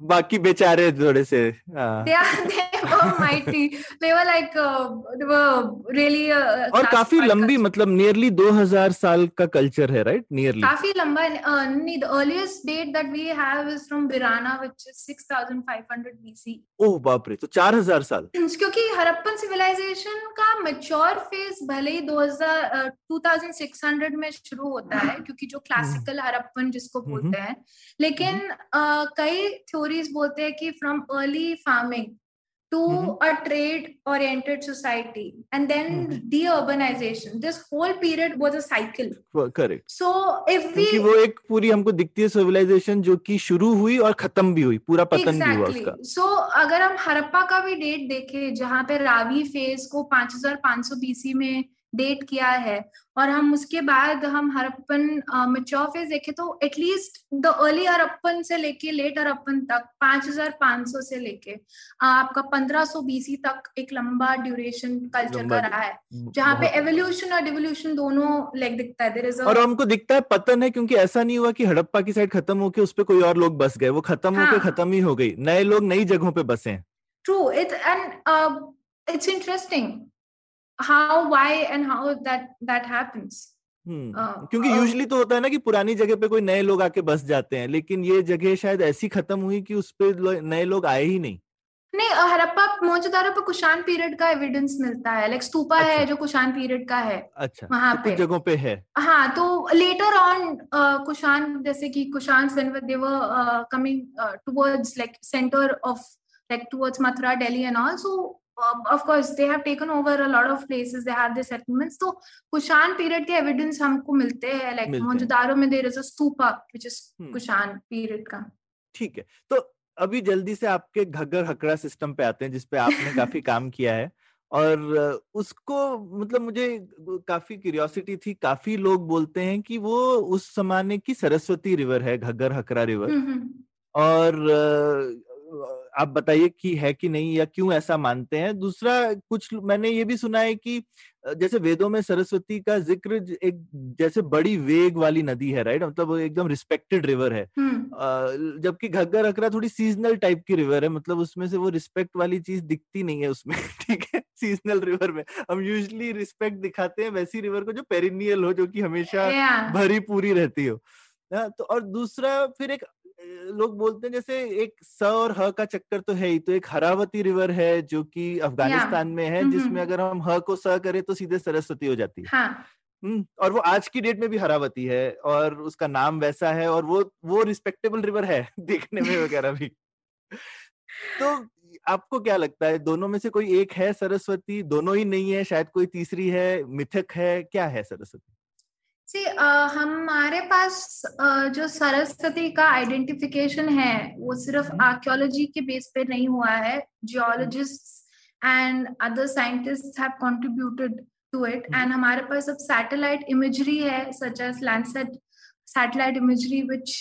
बाकी बेचारे थोड़े से हाँ। they are they were mighty. They were like uh, they were really uh, और काफ़ी लंबी culture. मतलब nearly 2000 साल का कल्चर है राइट नियरली काफ़ी लंबा uh, नहीं the earliest date that we have is from Birana which is 6500 BC ओह बाप रे तो 4000 साल। क्योंकि हरप्पन सिविलाइजेशन का मेच्योर फ़ेज़ भले ही दो हज़ार टू थाउज़ेंड सिक्स हंड्रेड में शुरू होता है क्योंकि जो क्लासिकल हरप्पन जिसको हम्म। बोलते हैं लेकिन कई थ्योरीज बोलते हैं कि from early farming to hmm. A trade oriented society and then hmm. Deurbanisation this whole period was a cycle correct so if we क्योंकि वो एक पूरी हमको दिखती है सिविलाइजेशन जो कि शुरू हुई और खत्म भी हुई पूरा पतन भी हुआ उसका। सो अगर हम हरप्पा का भी डेट देखें जहाँ पे रावी फ़ेज़ को 5500 बीसी में डेट किया है और हम उसके बाद हम हरप्पन मेच्योर फ़ेज़ देखें तो एटलीस्ट द अर्ली हरप्पन से लेके लेट हरप्पन तक 5500 से लेके आपका 1500 बीसी तक एक लंबा ड्यूरेशन कल्चर का रहा है जहाँ पे एवोल्यूशन और डिवोल्यूशन दोनों लाइक दिखता है इज़ और हमको दिखता है पतन है क्योंकि ऐसा नहीं हुआ कि हड़प्पा की साइड खत्म होके उस पे कोई और लोग बस गए वो खत्म हाँ। खत्म ही हो गई नए लोग नई जगहों पे बसे. It's and uh, it's interesting how why and how that that happens अ, क्योंकि यूजुअली तो होता है ना कि पुरानी जगह पे कोई नए लोग आके बस जाते हैं लेकिन ये जगह शायद ऐसी खत्म हुई कि उस पे लो- नए लोग आए ही नहीं नहीं हड़प्पा मोहनजोदारो पे कुशान पीरियड का एविडेंस मिलता है लाइक स्तूपा अच्छा। है जो कुशान पीरियड का है अच्छा वहाँ तो पे। जगहों पे है हाँ तो लेटर ऑन कुशान जैसे कि Kushan when they were uh, coming uh, towards like center of like towards Mathura, So um, of course they have taken over a lot of places. They have their settlements. तो Kushan period के evidence हमको मिलते हैं like। Mohenjodaro में there is a stupa which is hmm. Kushan period का. ठीक है तो अभी जल्दी से आपके घग्गर हकड़ा सिस्टम पे आते हैं जिसपे आपने [LAUGHS] काफ़ी काम किया है और उसको मतलब मुझे काफ़ी क्यूरियोसिटी थी काफ़ी लोग बोलते हैं कि वो उस जमाने की सरस्वती रिवर है घग्गर हकरा रिवर। और आप बताइए कि है कि नहीं या क्यों ऐसा मानते हैं? दूसरा कुछ मैंने ये भी सुना है कि जैसे वेदों में सरस्वती का ज़िक्र एक जैसे बड़ी वेग वाली नदी है राइट? मतलब एकदम रिस्पेक्टेड रिवर है। जबकि घग्गर अकरा थोड़ी सीजनल टाइप की रिवर है मतलब उसमें से वो रिस्पेक्ट वाली चीज़ दिखती नहीं है उसमें [LAUGHS] ठीक है? सीजनल रिवर में। हम यूजली रिस्पेक्ट दिखाते हैं वैसी रिवर को जो पेरिनियल हो जो कि हमेशा yeah. भरी पूरी रहती हो। हाँ, तो और दूसरा फिर एक लोग बोलते हैं जैसे एक स और ह का चक्कर तो है ही तो एक हरावती रिवर है जो कि अफ़गानिस्तान में है हम्म, जिसमें हम्म। अगर हम ह को स करें तो सीधे सरस्वती हो जाती है। हाँ। हम्म, और वो आज की डेट में भी हरावती है और उसका नाम वैसा है और वो वो रिस्पेक्टेबल रिवर है [LAUGHS] देखने में वगैरह भी। तो आपको क्या लगता है दोनों में से कोई एक है सरस्वती दोनों ही नहीं है शायद कोई तीसरी है मिथक है क्या है सरस्वती? See, uh, हमारे पास uh, जो सरस्वती का आइडेंटिफिकेशन है वो सिर्फ़ हम्म। आर्कियोलॉजी के बेस पे नहीं हुआ है geologist and other scientist have contributed to it hmm. And हमारे पास अब सैटेलाइट इमेजरी है such as Landsat satellite imagery which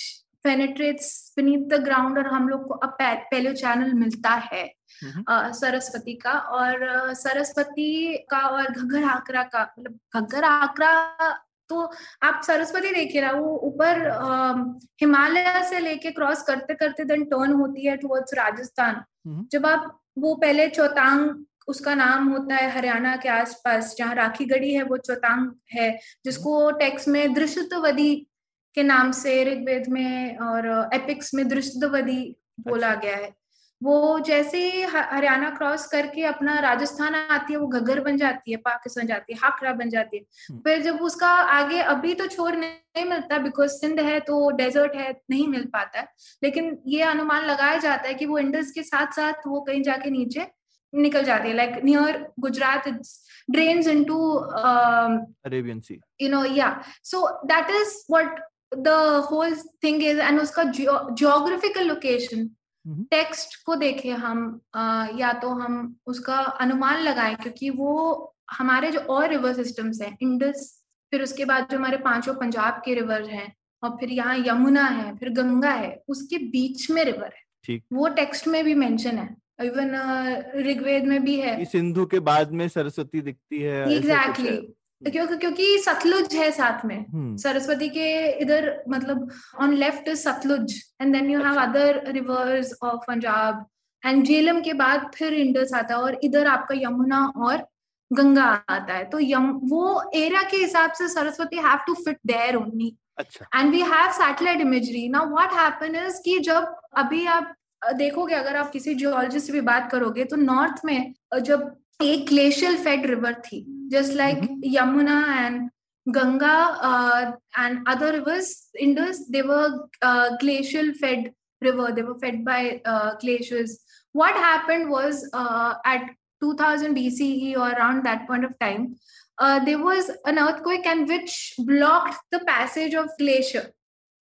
penetrates beneath the ground और हम लोग को अब पैलियो चैनल मिलता है हम्म। सरस्वती का और सरस्वती का और घग्गर आकरा का मतलब घग्गर आकरा तो आप सरस्वती देखिए ना वो ऊपर हिमालय से लेके क्रॉस करते करते देन टर्न होती है टुवर्ड्स राजस्थान। हम्म। जब आप वो पहले चौतांग उसका नाम होता है हरियाणा के आसपास जहाँ राखी गढ़ी है वो चौतांग है जिसको टेक्स्ट में दृश्यतवदी के नाम से ऋग्वेद में और एपिक्स में दृश्यतवदी बोला गया है। वो जैसे हरियाणा क्रॉस करके अपना राजस्थान आती है वो घग्गर बन जाती है पाकिस्तान जाती है हाकरा बन जाती है हम्म। फिर जब उसका आगे अभी तो छोर नहीं मिलता बिकॉज़ सिंध है तो डेजर्ट है नहीं मिल पाता है लेकिन ये अनुमान लगाया जाता है कि वो इंडस के साथ साथ वो कहीं जाके नीचे निकल जाती है like near Gujarat drains into Arabian sea you know yeah so that is what the whole thing is and उसका जियोग्राफिकल हम्म। टेक्स्ट को देखें हम अ, या तो हम उसका अनुमान लगाएँ क्योंकि वो हमारे जो और रिवर सिस्टम्स हैं इंडस फिर उसके बाद जो हमारे पाँचों पंजाब के रिवर हैं और फिर यहाँ यमुना है फिर गंगा है उसके बीच में रिवर है ठीक। वो टेक्स्ट में भी मेंशन है इवन ऋग्वेद में भी है सिंधु के बाद में सरस्वती दिखती है एग्जैक्टली है। क्योंकि क्योंकि सतलुज है साथ में। हम्म, सरस्वती के इधर मतलब on left is Sutlej and then you have. Other rivers of Punjab and Jhelum के बाद फिर इंडस आता है और इधर आपका यमुना और गंगा आता है। तो यम वो एरिया के हिसाब से Saraswati have to fit there only and we have satellite imagery now what happen is कि जब अभी आप देखोगे अगर आप किसी जियोलॉजिस्ट से भी बात करोगे तो नॉर्थ में जब एक ग्लेशियल फेड रिवर थी just like Yamuna and Ganga and other rivers Indus they were glacial fed river they were fed by uh, glaciers what happened was uh, at 2000 bce or around that point of time uh, there was an earthquake and which blocked the passage of glacier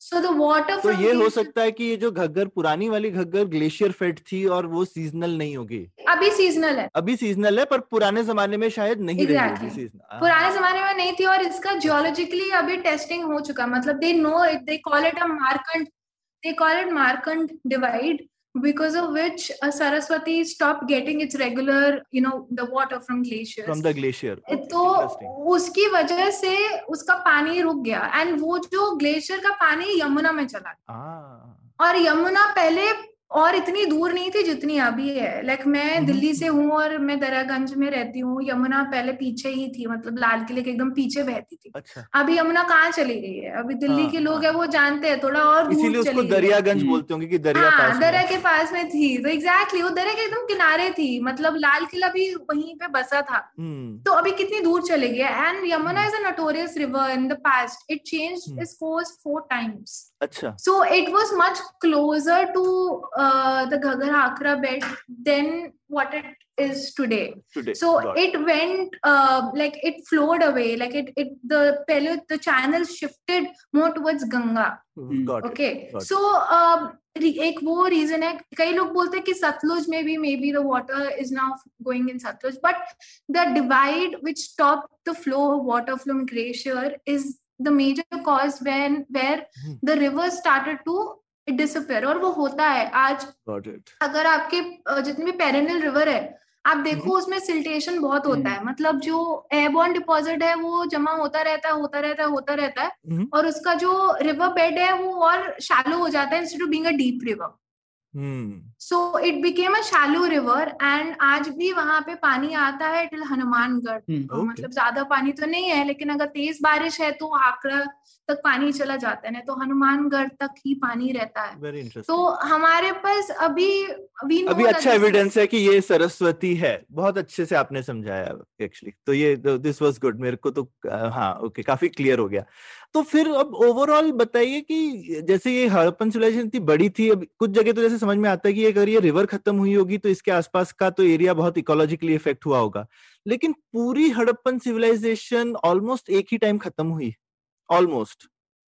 So the water तो ये हो सकता है कि ये जो घग्गर पुरानी वाली घग्गर ग्लेशियर फेट थी और वो सीजनल नहीं होगी। अभी सीजनल है। अभी सीजनल है पर पुराने जमाने में शायद नहीं रही Exactly. होगी सीजनल पुराने जमाने में नहीं थी और इसका जियोलॉजिकली अभी टेस्टिंग हो चुका मतलब they know it they call it a Markanda they call it Markanda divide because of which uh, saraswati stopped getting its regular you know the water from glaciers From the glacier. तो उसकी वजह से उसका पानी रुक गया and वो जो ग्लेशियर का पानी यमुना में चला गया। और यमुना पहले और इतनी दूर नहीं थी जितनी अभी है। लाइक like, मैं हम्म, दिल्ली से हूँ और मैं दरागंज में रहती हूँ। यमुना पहले पीछे ही थी मतलब लाल किले के एकदम पीछे बहती थी। अच्छा। अभी यमुना कहाँ चली गई है? अभी दिल्ली हाँ, के लोग हाँ। है वो जानते हैं थोड़ा और इसीलिए उसको दरियागंज हम्म। बोलते होंगे कि दरिया हाँ पास में के पास में थी। तो एग्जैक्टली वो दरा के एकदम किनारे थी। मतलब लाल किला भी वहीं पे बसा था। हम्म। तो अभी कितनी दूर चले गए and Yamuna is a notorious river in the past it change. Its course four times अच्छा। So it was much closer to uh, the Ghaggar Hakra bed than what it is today. today So got it went uh, like it flowed away, like it it the pehle the channel shifted more towards Ganga. it, got it. Okay, got it. so um, री- एक वो reason है कई लोग बोलते हैं कि सतलुज में भी maybe the water is now going in Satluj but the divide which stop the flow of water from glacier is the major cause when where Hmm. The river started to disappear और वो होता है। आज अगर आपके जितने भी perennial river है आप देखो उसमें सिल्टेशन बहुत होता है। मतलब जो एयरबॉर्न डिपॉजिट है वो जमा होता रहता है होता रहता है होता रहता है। हम्म। और उसका जो रिवर बेड है वो और शालो हो जाता है instead of being a deep river hmm so it became a shallow river and आज भी वहाँ पे पानी आता है टिल हनुमानगढ़ अ, Okay. मतलब ज़्यादा पानी तो नहीं है लेकिन अगर तेज बारिश है तो आकड़ा तक पानी चला जाता है नहीं तो हनुमानगढ़ तक ही पानी रहता है। तो हमारे पास अभी we know अभी that अच्छा एविडेंस है कि ये सरस्वती है। बहुत अच्छे से आपने समझाया एक्चुअली तो ये दिस वाज गुड मेरे को तो हाँ ओके काफ़ी क्लियर हो गया। तो फिर अब ओवरऑल बताइए कि जैसे ये हड़प्पन सिविलाइजेशन इतनी बड़ी थी अब कुछ जगह तो जैसे समझ में आता है कि अगर ये रिवर खत्म हुई होगी तो इसके आसपास का तो एरिया बहुत इकोलॉजिकली इफ़ेक्ट हुआ होगा। लेकिन पूरी हड़प्पन सिविलाइजेशन ऑलमोस्ट एक ही टाइम खत्म हुई ऑलमोस्ट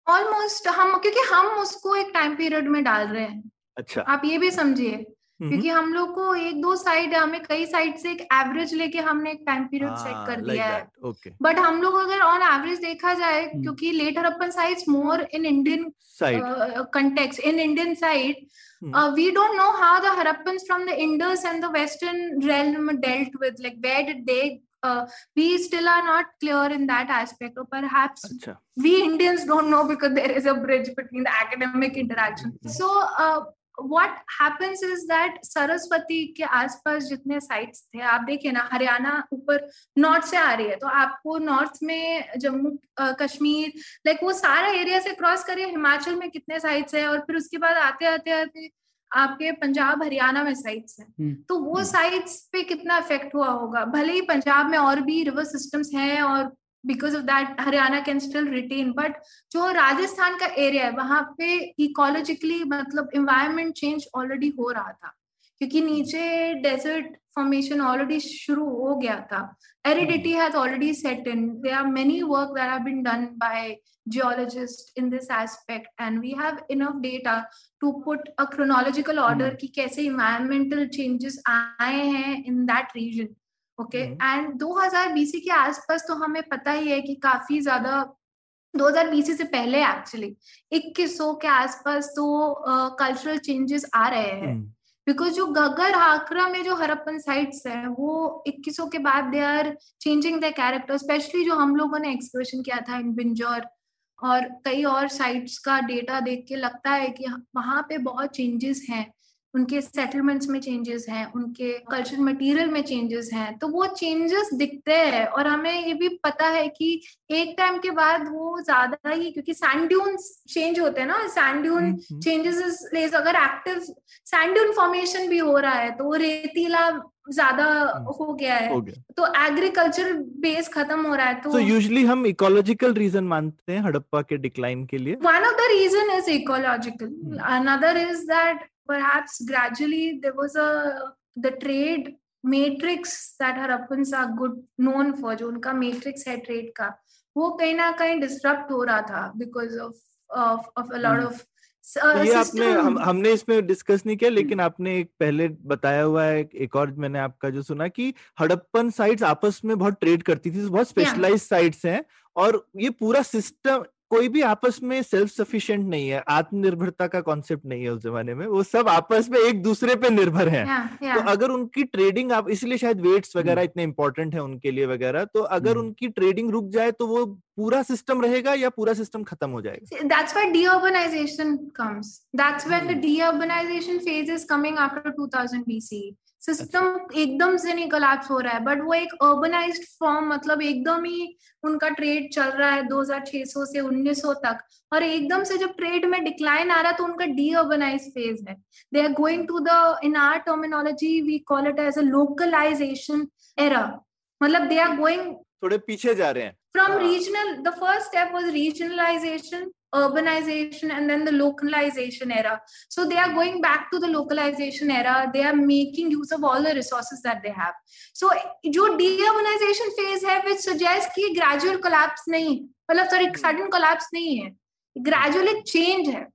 ऑलमोस्ट हम क्योंकि हम उसको एक टाइम पीरियड में डाल रहे हैं। अच्छा। आप ये भी समझिए। क्योंकि हम लोग को एक दो साइड हमें कई साइड से एक एवरेज लेके हमने एक टाइम पीरियड सेट हाँ, कर दिया है बट हम लोग अगर ऑन एवरेज देखा जाए हम्म। क्योंकि late Harappan sites more in Indian side in indian side Hmm. uh, we don't know how the harappans from the indus and the western realm dealt with like where did they uh, we still are not clear in that aspect or perhaps अच्छा we Indians don't know because there is a bridge between the academic interaction. Mhm. So, uh, what happens is that Saraswati के आसपास जितने sites थे आप देखिए ना हरियाणा ऊपर north से आ रही है तो आपको नॉर्थ में जम्मू कश्मीर लाइक वो सारा एरिया से क्रॉस करिए हिमाचल में कितने साइट्स है और फिर उसके बाद आते आते आते आपके पंजाब हरियाणा में साइट्स हैं हम्म, तो वो हम्म। साइट्स पे कितना इफ़ेक्ट हुआ होगा भले ही पंजाब में और भी रिवर सिस्टम्स हैं और because of that Haryana can still retain but जो राजस्थान का एरिया है वहाँ पे इकोलॉजिकली मतलब इन्वायरमेंट चेंज ऑलरेडी हो रहा था क्योंकि नीचे डेजर्ट फॉर्मेशन ऑलरेडी शुरू हो गया था। Aridity has already set in there are many work that have been done by geologists in this aspect and we have enough data to put a chronological order Hmm. कि कैसे environmental changes आए हैं in that region okay hmm. And 2000 BC के आसपास तो हमें पता ही है कि काफ़ी ज़्यादा 2000 बीसी से पहले एक्चुअली 2100 के आसपास तो कल्चरल uh, चेंजेस आ रहे हैं। हम्म, बिकॉज़ जो गगर हाकरा में जो हरप्पन साइट्स है वो 2100 के बाद they are changing the character specially जो हम लोगों ने एक्सप्रेशन किया था इन बिंजौर और कई और साइट्स का डेटा देख के लगता है कि वहाँ पे बहुत चेंजेस हैं। उनके सेटलमेंट्स में चेंजेस हैं उनके कल्चर मटेरियल में चेंजेस हैं तो वो चेंजेस दिखते हैं और हमें ये भी पता है कि एक टाइम के बाद वो ज़्यादा ही क्योंकि सैंड ड्यून्स चेंज होते हैं ना sand dune hmm, changes is place अगर एक्टिव सैंड ड्यून फॉर्मेशन भी हो रहा है तो वो रेतीला ज़्यादा हम्म, हो गया है हो गया। तो एग्रीकल्चर बेस खत्म हो रहा है तो तो यूजुअली हम इकोलॉजिकल रीजन मानते हैं हड़प्पा के डिक्लाइन के लिए। One of the reason is ecological another is is that perhaps gradually there was a the trade matrix that harappans are good known for जो उनका matrix है trade का वो कहीं ना कहीं disrupt हो रहा था because of of of a lot Hmm. of uh, तो ये आपने हम, हमने इसमें डिस्कस नहीं किया लेकिन आपने एक पहले बताया हुआ है एक, एक और मैंने आपका जो सुना कि हड़प्पन साइट्स आपस में बहुत ट्रेड करती थी बहुत स्पेशलाइज साइट्स हैं और ये पूरा सिस्टम कोई भी आपस में सेल्फ सफिशिएंट नहीं है आत्मनिर्भरता का कॉन्सेप्ट नहीं है उस जमाने में वो सब आपस में एक दूसरे पे निर्भर हैं yeah, yeah. तो अगर उनकी ट्रेडिंग आप इसलिए शायद वेट्स वगैरह इतने इंपॉर्टेंट है उनके लिए वगैरह तो अगर हम्म। उनकी ट्रेडिंग रुक जाए तो वो पूरा सिस्टम रहेगा या पूरा सिस्टम खत्म हो जाएगा that's why deurbanization comes that's when the Hmm. deurbanization phase is coming 2000 bc system एकदम से नहीं कलेप्स हो रहा है बट वो एक अर्बनाइज्ड फॉर्म मतलब एकदम ही उनका ट्रेड चल रहा है 2600 से 1900 तक। और एकदम से जब ट्रेड में डिक्लाइन आ रहा है तो उनका डी अर्बनाइज फ़ेज़ है। They are going to the in our terminology we call it as a localisation era मतलब दे आर गोइंग थोड़े पीछे जा रहे हैं। From regional the first step was was regionalization urbanization and then the localization era so they are going back to the localization era they are making use of all the resources that they have so जो deurbanization phase है which suggests कि gradual collapse नहीं मतलब sorry sudden collapse नहीं है gradual एक change है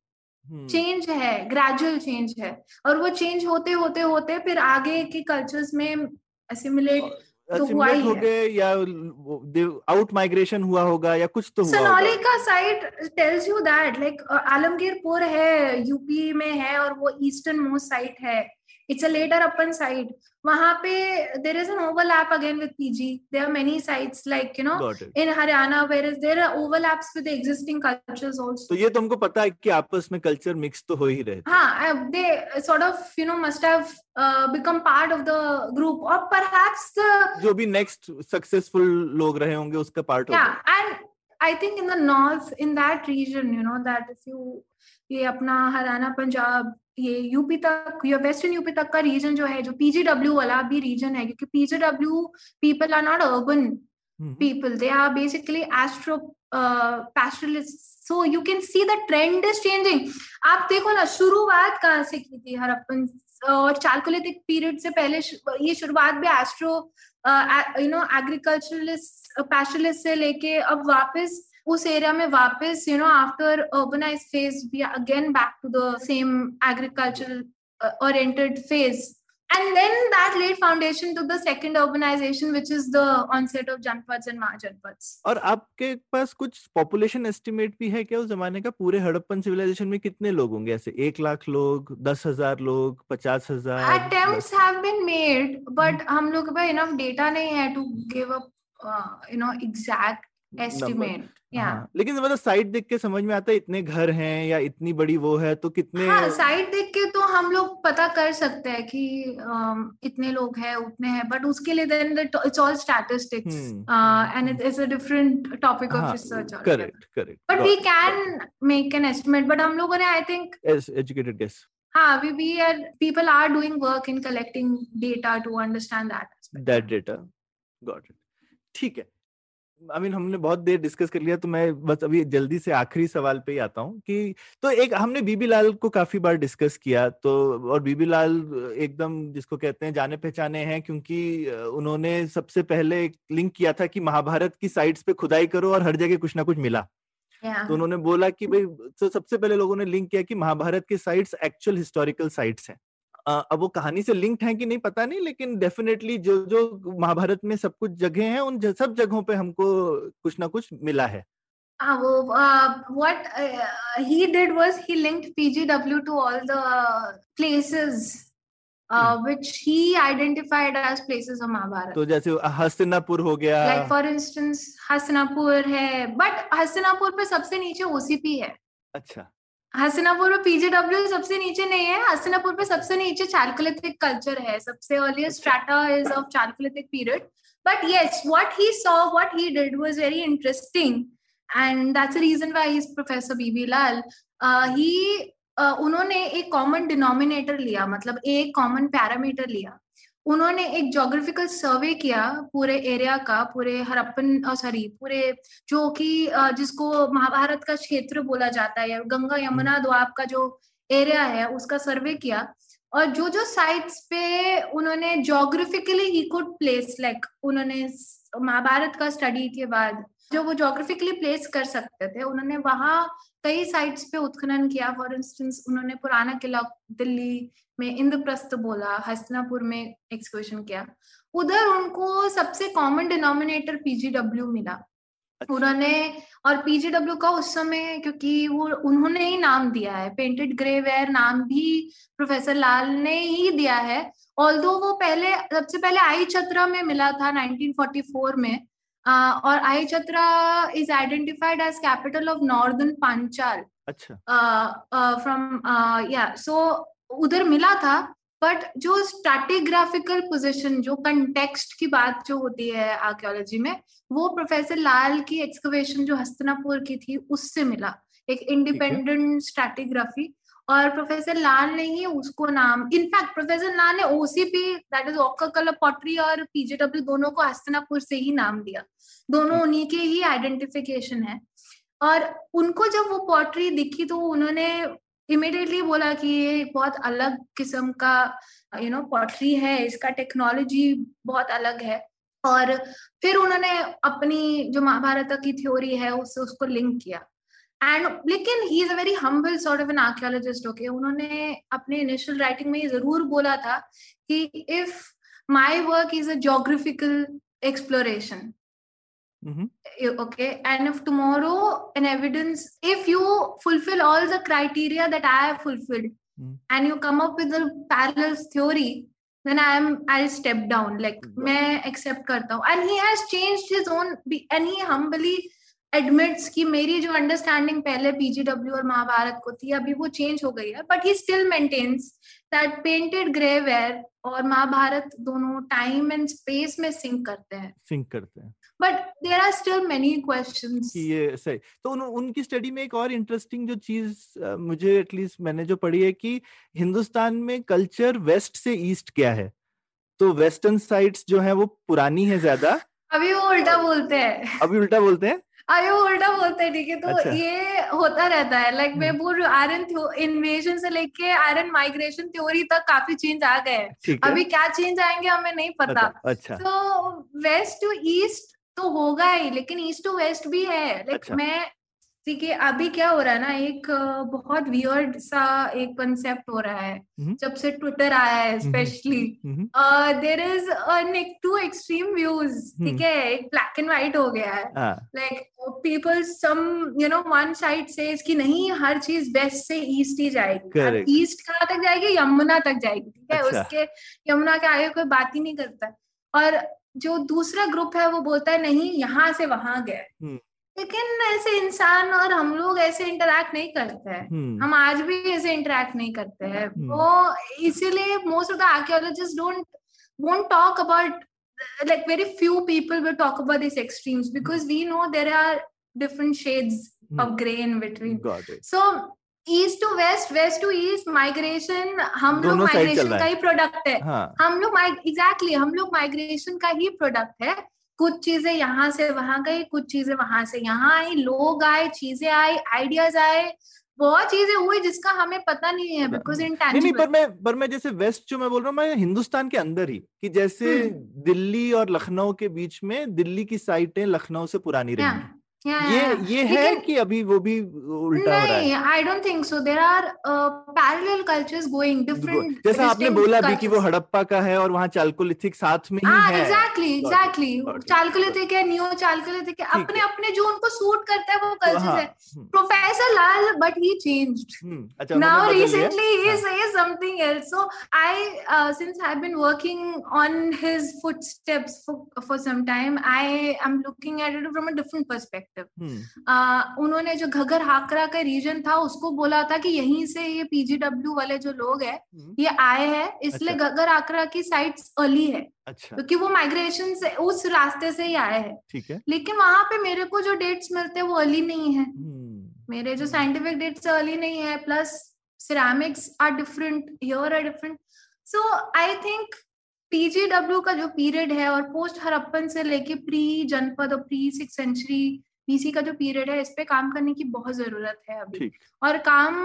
हम्म, चेंज है ग्रेजुअल चेंज है और वो चेंज होते होते होते फिर आगे के कल्चर्स में असिमुलेट तो हुआ ही हो गए या आउट माइग्रेशन हुआ होगा या कुछ तो हुआ सनौली का site tells you that like Alamgirpur है यूपी में है और वो ईस्टर्न मोस्ट साइट है। It's a later upon side वहाँ पे there is an overlap again with PG there are many sites like you know in Haryana where is there are over with existing cultures also ये तुमको पता है कि आपस में कल्चर मिक्स तो हो ही रहे हाँ they sort of you know must have become part of the group और परहैप्स जो भी नेक्स्ट सक्सेसफुल लोग रहे होंगे उसका part and I think in the north in that region you know that if you ये अपना हरियाणा पंजाब ये यूपी तक या वेस्टर्न यूपी तक का रीजन जो है जो पीजीडब्ल्यू वाला भी रीजन है क्योंकि PGW people are not urban people. They are basically astro uh, pastoralists. So you can see the trend is changing. आप देखो ना शुरुआत कहाँ से की थी हरप्पन और चालकोलिथिक पीरियड से पहले ये शुरुआत भी astro you know agriculturalist pastoralist से लेके अब वापस उस एरिया में वापस you know after urbanise phase we again back to the same agricultural oriented phase and then that led foundation to the second urbanisation which is the onset of janapadas and mahajanapadas और आपके पास कुछ population estimate भी है क्या उस जमाने का? पूरे हड़प्पन सिविलाइजेशन में कितने लोग होंगे? ऐसे एक लाख लोग दस हज़ार लोग पचास हज़ार attempt have been made but हम लोग के पास इनफ डेटा नहीं है to give a you know exact हाँ, लेकिन मतलब साइट देख के समझ में आता है इतने घर हैं या इतनी बड़ी वो है तो कितने हाँ साइड देख के तो हम लोग पता कर सकते हैं कि um, इतने लोग हैं उतने हैं बट उसके लिए then it's all statistics and it is a different topic of research correct correct but we can make an estimate but हम लोगों ने आई थिंक एजुकेटेड गेस हाँ we we are people are doing work in collecting data to understand that aspect. That data got it ठीक है आई I mean mean, हमने बहुत देर discuss कर लिया तो मैं बस अभी जल्दी से आखिरी सवाल पे ही आता हूँ कि तो एक हमने बीबी लाल को काफ़ी बार डिस्कस किया तो और बीबी लाल एकदम जिसको कहते हैं जाने पहचाने हैं क्योंकि उन्होंने सबसे पहले एक लिंक किया था कि महाभारत की साइट्स पे खुदाई करो और हर जगह कुछ ना कुछ मिला Yeah. तो उन्होंने बोला कि भाई तो सबसे पहले लोगों ने लिंक किया कि महाभारत के साइट्स एक्चुअल हिस्टोरिकल साइट्स हैं अब वो कहानी से लिंक्ड है कि नहीं पता नहीं लेकिन डेफिनेटली जो जो महाभारत में सब कुछ जगह है उन सब जगहों पे हमको कुछ ना कुछ मिला है। हाँ वो what he did was linked PGW to all the places which he identified as places of Mahabharata तो जैसे हस्तिनापुर हो गया। फॉर इंस्टेंस हस्तिनापुर है बट हस्तिनापुर पे सबसे नीचे ओसीपी है। अच्छा। हसनापुर में पीजेडब्ल्यू सबसे नीचे नहीं है। हसनापुर पे सबसे नीचे चालकोलिथिक कल्चर है। सबसे earliest strata is of chalcolithic period but yes what he saw what he did was very interesting and that's the reason why is professor BB Lal he उन्होंने एक कॉमन डिनोमिनेटर लिया मतलब एक common parameter लिया। उन्होंने एक geographical सर्वे किया पूरे एरिया का पूरे हरप्पन सॉरी पूरे जो कि जिसको महाभारत का क्षेत्र बोला जाता है या गंगा यमुना द्वाब का जो एरिया है उसका सर्वे किया। और जो जो साइट्स पे उन्होंने geographically he could place like उन्होंने महाभारत का स्टडी के बाद जो वो जोग्राफिकली प्लेस कर सकते थे उन्होंने वहाँ कई साइट्स पे उत्खनन किया। फॉर इंस्टेंस उन्होंने पुराना किला दिल्ली में इंद्रप्रस्थ बोला हसनापुर में एक्सकर्शन किया। उधर उनको सबसे कॉमन डिनोमिनेटर पीजीडब्ल्यू मिला। अच्छा, उन्होंने और पीजीडब्ल्यू का उस समय क्योंकि वो उन्होंने ही नाम दिया है पेंटेड ग्रे वेयर नाम भी प्रोफेसर लाल ने ही दिया है। ऑल्दो वो पहले सबसे पहले आई छत्रा में मिला था 1944 में uh, और Ahichhatra is identified as capital of northern Panchala अच्छा। फ्रॉम या सो उधर मिला था बट जो स्ट्रैटिग्राफिकल पोजीशन जो कंटेक्स्ट की बात जो होती है आर्कियोलॉजी में वो प्रोफेसर लाल की एक्सकवेशन जो हस्तनापुर की थी उससे मिला। एक इंडिपेंडेंट स्ट्रैटिग्राफी और प्रोफेसर लाल ने ही उसको नाम इनफैक्ट प्रोफेसर लाल ने OCP that is ochre colour pottery और पीजेडब्ल्यू दोनों को हस्तनापुर से ही नाम दिया। दोनों उन्हीं के ही आइडेंटिफिकेशन है। और उनको जब वो पॉटरी दिखी तो उन्होंने इमिडिएटली बोला कि ये बहुत अलग किस्म का यू नो पॉटरी है, इसका टेक्नोलॉजी बहुत अलग है। और फिर उन्होंने अपनी जो महाभारत की थ्योरी है उससे उसको लिंक किया। एंड लेकिन he is a very humble sort of an archaeologist okay उन्होंने अपने इनिशियल राइटिंग में ये ज़रूर बोला था कि if my work is a geographical exploration Mm-hmm. okay and if tomorrow an evidence if you fulfill all the criteria that i have fulfilled mm-hmm. and you come up with a parallel theory then i am i'll step down like Got मैं accept करता हूँ and he has changed his own and he humbly admits कि मेरी जो understanding पहले PGW और महाभारत को थी अभी वो चेंज हो गई है but he still maintains that painted grey ware और महाभारत दोनों टाइम एंड स्पेस में सिंक करते हैं सिंक करते हैं but there are still many question ये सही। तो उन, उनकी स्टडी में एक और इंटरेस्टिंग जो चीज़ मुझे एटलीस्ट मैंने जो पढ़ी है कि हिंदुस्तान में कल्चर वेस्ट से ईस्ट क्या है? तो वेस्टर्न साइड्स जो है वो पुरानी है ज़्यादा। अभी वो उल्टा बोलते हैं। अभी उल्टा बोलते हैं? अभी वो उल्टा बोलते हैं ठीक है? तो अच्छा। ये होता रहता है। लाइक मैं। बोल रही आयरन इन्वेजन से लेके आयरन माइग्रेशन थ्योरी तक काफ़ी चेंज आ गए हैं। अभी क्या चेंज आएँगे हमें नहीं पता। अच्छा अच्छा। तो वेस्ट टू ईस्ट तो होगा ही लेकिन ईस्ट टू वेस्ट भी है। लाइक अच्छा। मैं ठीक है अभी क्या हो रहा है ना एक बहुत वियर्ड सा एक कंसेप्ट हो रहा है हम्म। जब से ट्विटर आया है specially there is two extreme views ठीक। है? एक ब्लैक एंड व्हाइट हो गया है। Like people some you know one side से कि नहीं हर चीज़ वेस्ट से ईस्ट ही जाएगी। ईस्ट कहाँ तक जाएगी? यमुना तक जाएगी ठीक है? अच्छा। उसके यमुना के आगे कोई बात ही नहीं करता। और जो दूसरा ग्रुप है वो बोलता है नहीं यहाँ से वहाँ गए। हम्म। लेकिन ऐसे इंसान और हम लोग ऐसे इंटरेक्ट नहीं करते हैं। हम्म। हम आज भी ऐसे इंटरेक्ट नहीं करते हैं। हम्म। वो इसीलिए most of the archaeologist don't won't talk about like very few people will talk about this extremes because we know there are different shades of grey in between so east to west west to east migration हम लोग चल migration का ही। Product है। हाँ। हम लोग exactly हम लोग माइग्रेशन का ही प्रोडक्ट है। कुछ चीज़ें यहाँ से वहाँ गई कुछ चीज़ें वहाँ से यहाँ आई लोग आए चीज़ें आई आइडियाज़ आए बहुत चीज़ें हुई जिसका हमें पता नहीं है बिकॉज़ नहीं नहीं नहीं, पर इन मैं पर मैं जैसे वेस्ट जो मैं बोल रहा हूँ मैं हिंदुस्तान के अंदर ही कि जैसे हम्म। दिल्ली और लखनऊ के बीच में दिल्ली की साइटें लखनऊ से पुरानी रही हैं ये ये है लेकिन- कि अभी वो भी उल्टा हो रहा है। I don't think so there are parallel cultures going different जैसा आपने बोला भी कि वो हड़प्पा का है और वहाँ चालकोलिथिक साथ में ही हाँ है। एग्जैक्टली एग्जैक्टली चालकुलिथिक है न्यू चालकुलिथिक है अपने अपने जो उनको सूट करता है वो कल्चर्स हाँ, professor Lal but he changed hmm, अच्छा now उन्होंने बदल लिया? recently he हाँ, says something else. So i uh, since i've been working on his footsteps for, for some time i am looking at it from a different hmm, uh, उन्होंने जो घगर हाकरा का reason था उसको बोला था कि यहीं से ये पीजीडब्ल्यू वाले जो लोग हैं हम्म, ये आए हैं इसलिए अच्छा। घगर हाकरा की साइट्स अर्ली है अच्छा। क्योंकि वो माइग्रेशन से उस रास्ते से ही आए हैं। ठीक है। लेकिन वहाँ पे मेरे को जो डेट्स मिलते हैं वो अर्ली नहीं है। हम्म, मेरे जो साइंटिफिक डेट्स अर्ली नहीं है plus ceramics are different here are different so I think PGW का जो पीरियड है और पोस्ट हरप्पन से लेके प्री जनपद और प्री सिक्स सेंचुरी बीसी का जो पीरियड है इस पे काम करने की बहुत ज़रूरत है अभी और काम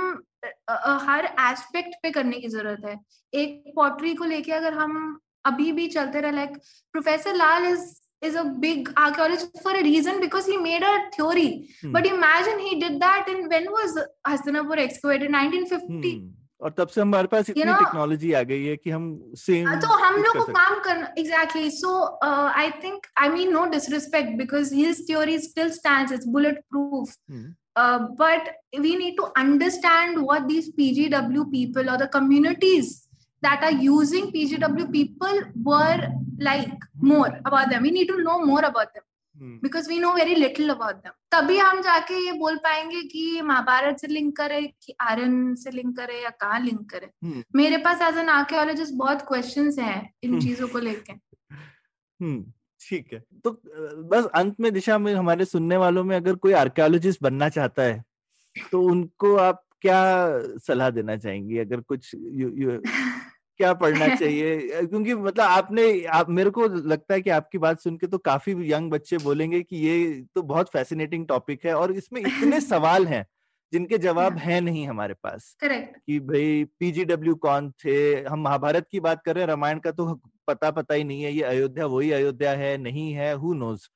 अ, अ, हर एस्पेक्ट पे करने की ज़रूरत है एक पॉटरी को लेके अगर हम अभी भी चलते रहे like professor Lal is is a big archaeologist for a reason because he made a theory hmm, but imagine he did that in when was Hastinapur excavated 1950 hmm, और तब से हमारे पास इतनी टेक्नोलोजी आ गई है कि हम सेम तो हम लोग को काम करना exactly so I think I mean no disrespect because his theory still stand it's bulletproof but we need to understand what these PG W people और the communities that are using PGW people were like more about them we need to know more about them because we know very little about them तभी हम जाके ये बोल पाएँगे कि महाभारत से link करे कि आर्यन से लिंक करे या कहाँ लिंक करे। हम्म। मेरे पास एज एन आर्कियोलॉजिस्ट बहुत क्वेश्चंस हैं इन हम्म। चीज़ों को लेके। हम्म ठीक है। तो बस अंत में दिशा में हमारे सुनने वालों में अगर कोई आर्कियोलॉजिस्ट बनना चाहता है तो उनको आप क्या सलाह देना चाहेंगी? अगर कुछ यू, यू, क्या पढ़ना [LAUGHS] चाहिए? क्योंकि मतलब आपने आप मेरे को लगता है कि आपकी बात सुन के तो काफ़ी यंग बच्चे बोलेंगे कि ये तो बहुत फैसिनेटिंग टॉपिक है और इसमें इतने [LAUGHS] सवाल हैं जिनके जवाब है। नहीं हमारे पास करेक्ट। कि भाई पीजीडब्ल्यू कौन थे? हम महाभारत की बात कर रहे हैं रामायण का तो पता पता ही नहीं है ये अयोध्या वही अयोध्या है नहीं है हु नोज़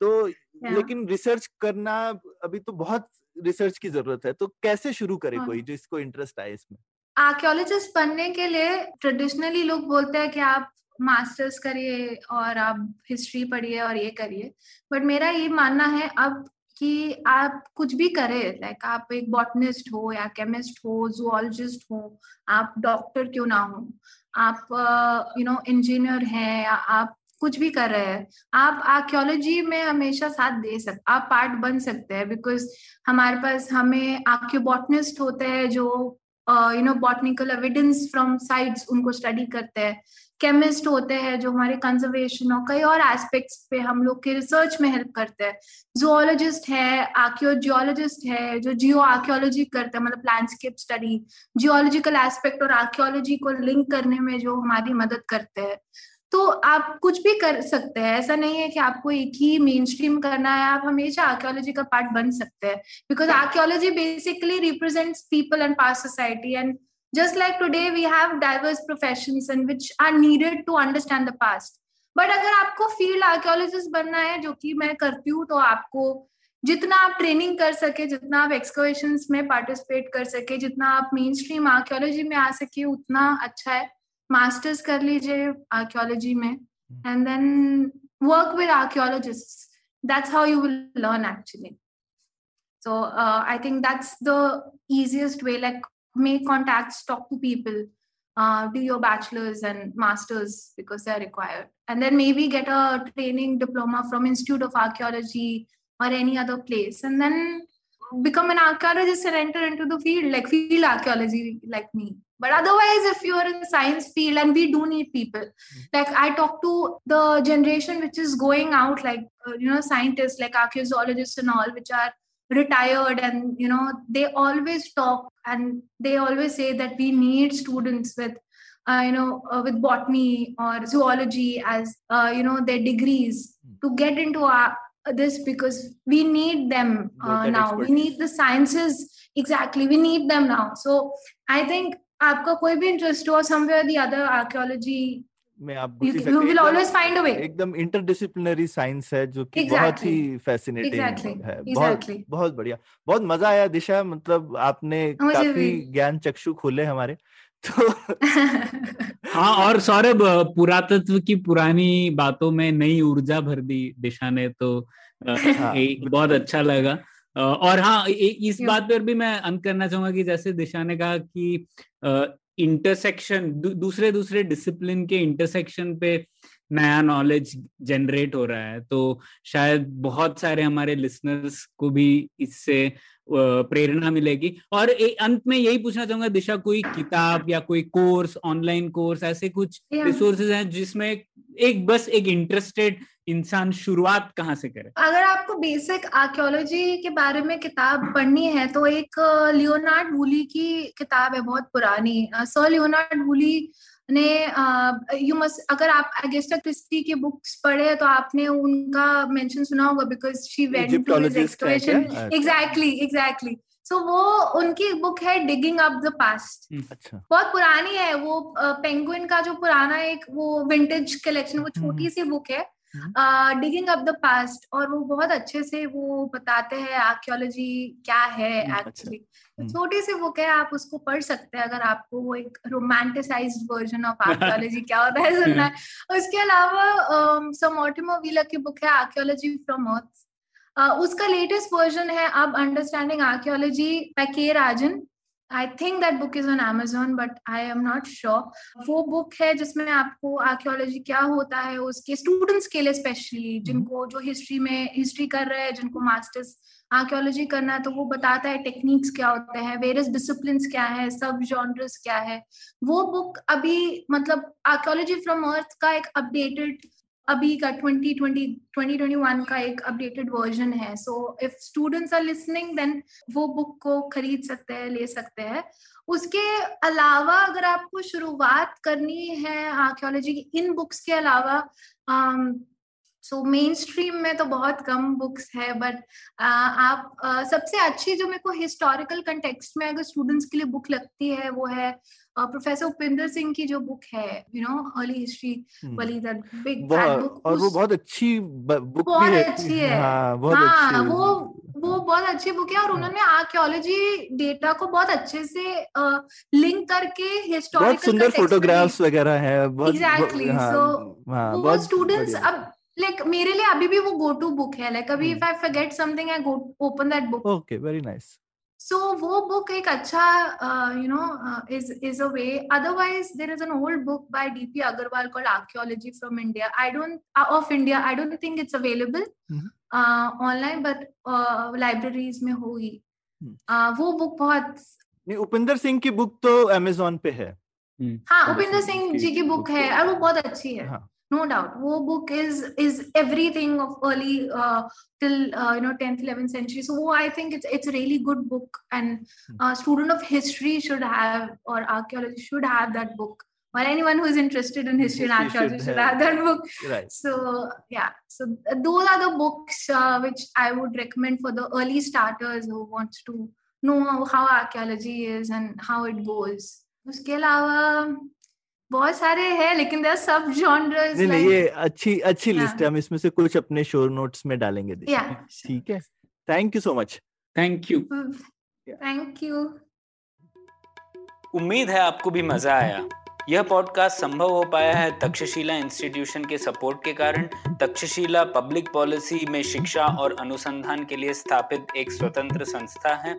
तो लेकिन रिसर्च करना अभी तो बहुत रिसर्च की ज़रूरत है तो कैसे शुरू करे हाँ। कोई जो इसको इंटरेस्ट आए इसमें? आर्कियोलॉजिस्ट बनने के लिए ट्रेडिशनली लोग बोलते हैं कि आप मास्टर्स करिए और आप हिस्ट्री पढ़िए और ये करिए। बट मेरा ये मानना है अब कि आप कुछ भी करें लाइक आप एक बॉटनिस्ट हो या केमिस्ट हो जूलॉजिस्ट हो, आप डॉक्टर क्यों ना हो? आप यू नो इंजीनियर हैं या आप कुछ भी कर रहे हैं, आप आर्क्योलॉजी में हमेशा साथ दे सकते आप पार्ट बन सकते हैं बिकॉज़ हमारे पास, हमें आर्कियोबॉटनिस्ट होते हैं जो you know botanical evidence from sites उनको स्टडी करते हैं। केमिस्ट होते हैं जो हमारे कंजर्वेशन और कई और एस्पेक्ट्स पे हम लोग के रिसर्च में हेल्प करते हैं। जोलॉजिस्ट है आर्क्योजियोलॉजिस्ट है, जो जियो आर्क्योलॉजी करते हैं मतलब लैंडस्केप स्टडी जियोलॉजिकल एस्पेक्ट और आर्क्योलॉजी को लिंक करने में जो हमारी मदद करते हैं। तो आप कुछ भी कर सकते हैं। ऐसा नहीं है कि आपको एक ही मेन स्ट्रीम करना है, आप हमेशा आर्कियोलॉजी का पार्ट बन सकते हैं। Because archaeology basically represents people and past society and just like today we have diverse professions and which are needed to understand the past. But अगर आपको फ़ील्ड आर्कियोलॉजिस्ट बनना है, जो कि मैं करती हूँ तो आपको जितना आप ट्रेनिंग कर सके, जितना आप एक्सकवेशन में पार्टिसिपेट कर सके, जितना आप मेन स्ट्रीम आर्कियोलॉजी में आ सके, उतना अच्छा है। मास्टर्स कर लीजिए आर्कियोलॉजी में and then work with archaeologist that's how you will learn actually so uh, i think that's the easiest way like make contacts talk to people uh, do your bachelor's and masters because they're required and then maybe get a training diploma from institute of archaeology or any other place and then become an archaeologist and enter into the field like field archaeology like me but otherwise if you're in science field and we do need people like i talk to the generation which is going out like uh, you know scientists like archaeologists and all which are retired and you know they always talk and they always say that we need students with uh, you know uh, with botany or zoology as uh, you know their degrees to get into our, this because we need them uh, now. We need the sciences exactly. We need them now. So i think आपका कोई भी interest हो somewhere the other archaeology में आप घुस ही you सकते हैं। will एकदम- इंटरडिसिप्लिनरी साइंस है जो कि exactly. बहुत ही फैसिनेटिंग Exactly. है Exactly. बहुत बहुत बढ़िया बहुत मज़ा आया दिशा मतलब आपने काफ़ी ज्ञान चक्षु खोले हमारे तो [LAUGHS] हाँ और सौरभ अ, पुरातत्व की पुरानी बातों में नई ऊर्जा भर दी दिशा ने तो अ, हाँ, बहुत अच्छा लगा अ, और हाँ इस बात पर भी मैं अंत करना चाहूँगा कि जैसे दिशा ने कहा कि इंटरसेक्शन दू, दूसरे दूसरे डिसिप्लिन के इंटरसेक्शन पे नया नॉलेज जनरेट हो रहा है। तो शायद बहुत सारे हमारे लिसनर्स को भी इससे प्रेरणा मिलेगी। और अंत में यही पूछना चाहूँगा दिशा कोई किताब या कोई कोर्स ऑनलाइन कोर्स ऐसे कुछ रिसोर्सेज हैं जिसमें एक बस एक इंटरेस्टेड इंसान शुरुआत कहाँ से करे? अगर आपको बेसिक आर्कियोलॉजी के बारे में किताब पढ़नी है तो एक लियोनार्ड वूली की किताब है बहुत पुरानी। सर लियोनार्ड वूली ने यू मस्ट अगर आप अगेस्टा क्रिस्टी की बुक्स पढ़े तो आपने उनका मेंशन सुना होगा because she went to his excavation. Exactly exactly so वो उनकी बुक है डिगिंग अप द पास्ट बहुत पुरानी है वो पेंगुइन का जो पुराना एक वो विंटेज कलेक्शन वो हम्म। छोटी सी बुक है। डिगिंग अप द पास्ट और वो बहुत अच्छे से वो बताते हैं आर्कियोलॉजी क्या है हम्म, अच्छा। एक्चुअली हम्म। छोटी सी बुक है आप उसको पढ़ सकते हैं अगर आपको वो एक रोमांटिसाइज वर्जन ऑफ़ आर्कियोलॉजी क्या होता है सुनना है। उसके अलावा सम मॉर्टिमो व्हीलर की बुक है आर्कियोलॉजी फ्रॉम अर्थ उसका लेटेस्ट वर्जन है अब understanding archaeology by K Rajan I think that book is on Amazon but I am not sure वो बुक है जिसमें आपको आर्क्योलॉजी क्या होता है उसके स्टूडेंट्स के लिए स्पेशली हम्म। जिनको जो हिस्ट्री में हिस्ट्री कर रहे हैं जिनको मास्टर्स आर्कियोलॉजी करना है तो वो बताता है टेक्निक्स क्या होते हैं वेरियस डिसिप्लिन क्या है सब जॉनर्स क्या है वो बुक अभी मतलब आर्क्योलॉजी फ्रॉम अर्थ का एक अपडेटेड अभी का 2020 2021 का एक अपडेटेड वर्जन है. So if students are listening then वो बुक को खरीद सकते हैं ले सकते हैं. उसके अलावा अगर आपको शुरुआत करनी है आर्कियोलॉजी की इन बुक्स के अलावा सो मेन स्ट्रीम में तो बहुत कम बुक्स है बट आप uh, सबसे अच्छी जो मेरे को हिस्टोरिकल कंटेक्स्ट में अगर स्टूडेंट्स के लिए बुक लगती है वो है प्रोफेसर उपेंद्र सिंह की जो बुक है यू नो अर्ली हिस्ट्री वाली दैट बिग बुक और वो बहुत अच्छी बुक बहुत भी अच्छी है। हाँ, बहुत हाँ, अच्छी। वो वो बहुत अच्छी बुक है और हाँ। उन्होंने आर्कियोलॉजी डेटा को बहुत अच्छे से लिंक करके हिस्टोरिकल सुंदर फोटोग्राफ्स वगैरह है एग्जैक्टली सो वो स्टूडेंट्स अब लाइक मेरे लिए अभी भी वो गो टू बुक है। लाइक अभी if I forget something I go open that book okay very nice so वो बुक एक अच्छा you know is is a way otherwise there is an old book by DP Agarwal called archaeology from India I don't of India I don't think it's available online but libraries में होगी hmm. uh, वो book बहुत नहीं उपिंदर सिंह की book तो Amazon पे है. हाँ उपिंदर सिंह जी की बुक है और वो बहुत अच्छी है. हाँ. no doubt wo book is is everything of early uh, till uh, you know 10th 11th century so wo, i think it's it's a really good book and hmm. a student of history should have or archaeology should have that book or anyone who is interested in history and archaeology should, should have, that book right. so yeah so those are the books uh, which i would recommend for the early starters who wants to know how archaeology is and how it goes उसके अलावा बहुत सारे हैं लेकिन there सब genres नहीं नहीं ये अच्छी अच्छी लिस्ट है हम इसमें से कुछ अपने शो नोट्स में डालेंगे ठीक है। Thank you so much thank you thank you उम्मीद है आपको भी मज़ा आया। यह पॉडकास्ट संभव हो पाया है तक्षशिला इंस्टीट्यूशन के सपोर्ट के कारण। तक्षशिला पब्लिक पॉलिसी में शिक्षा और अनुसंधान के लिए स्थापित एक स्वतंत्र संस्था है।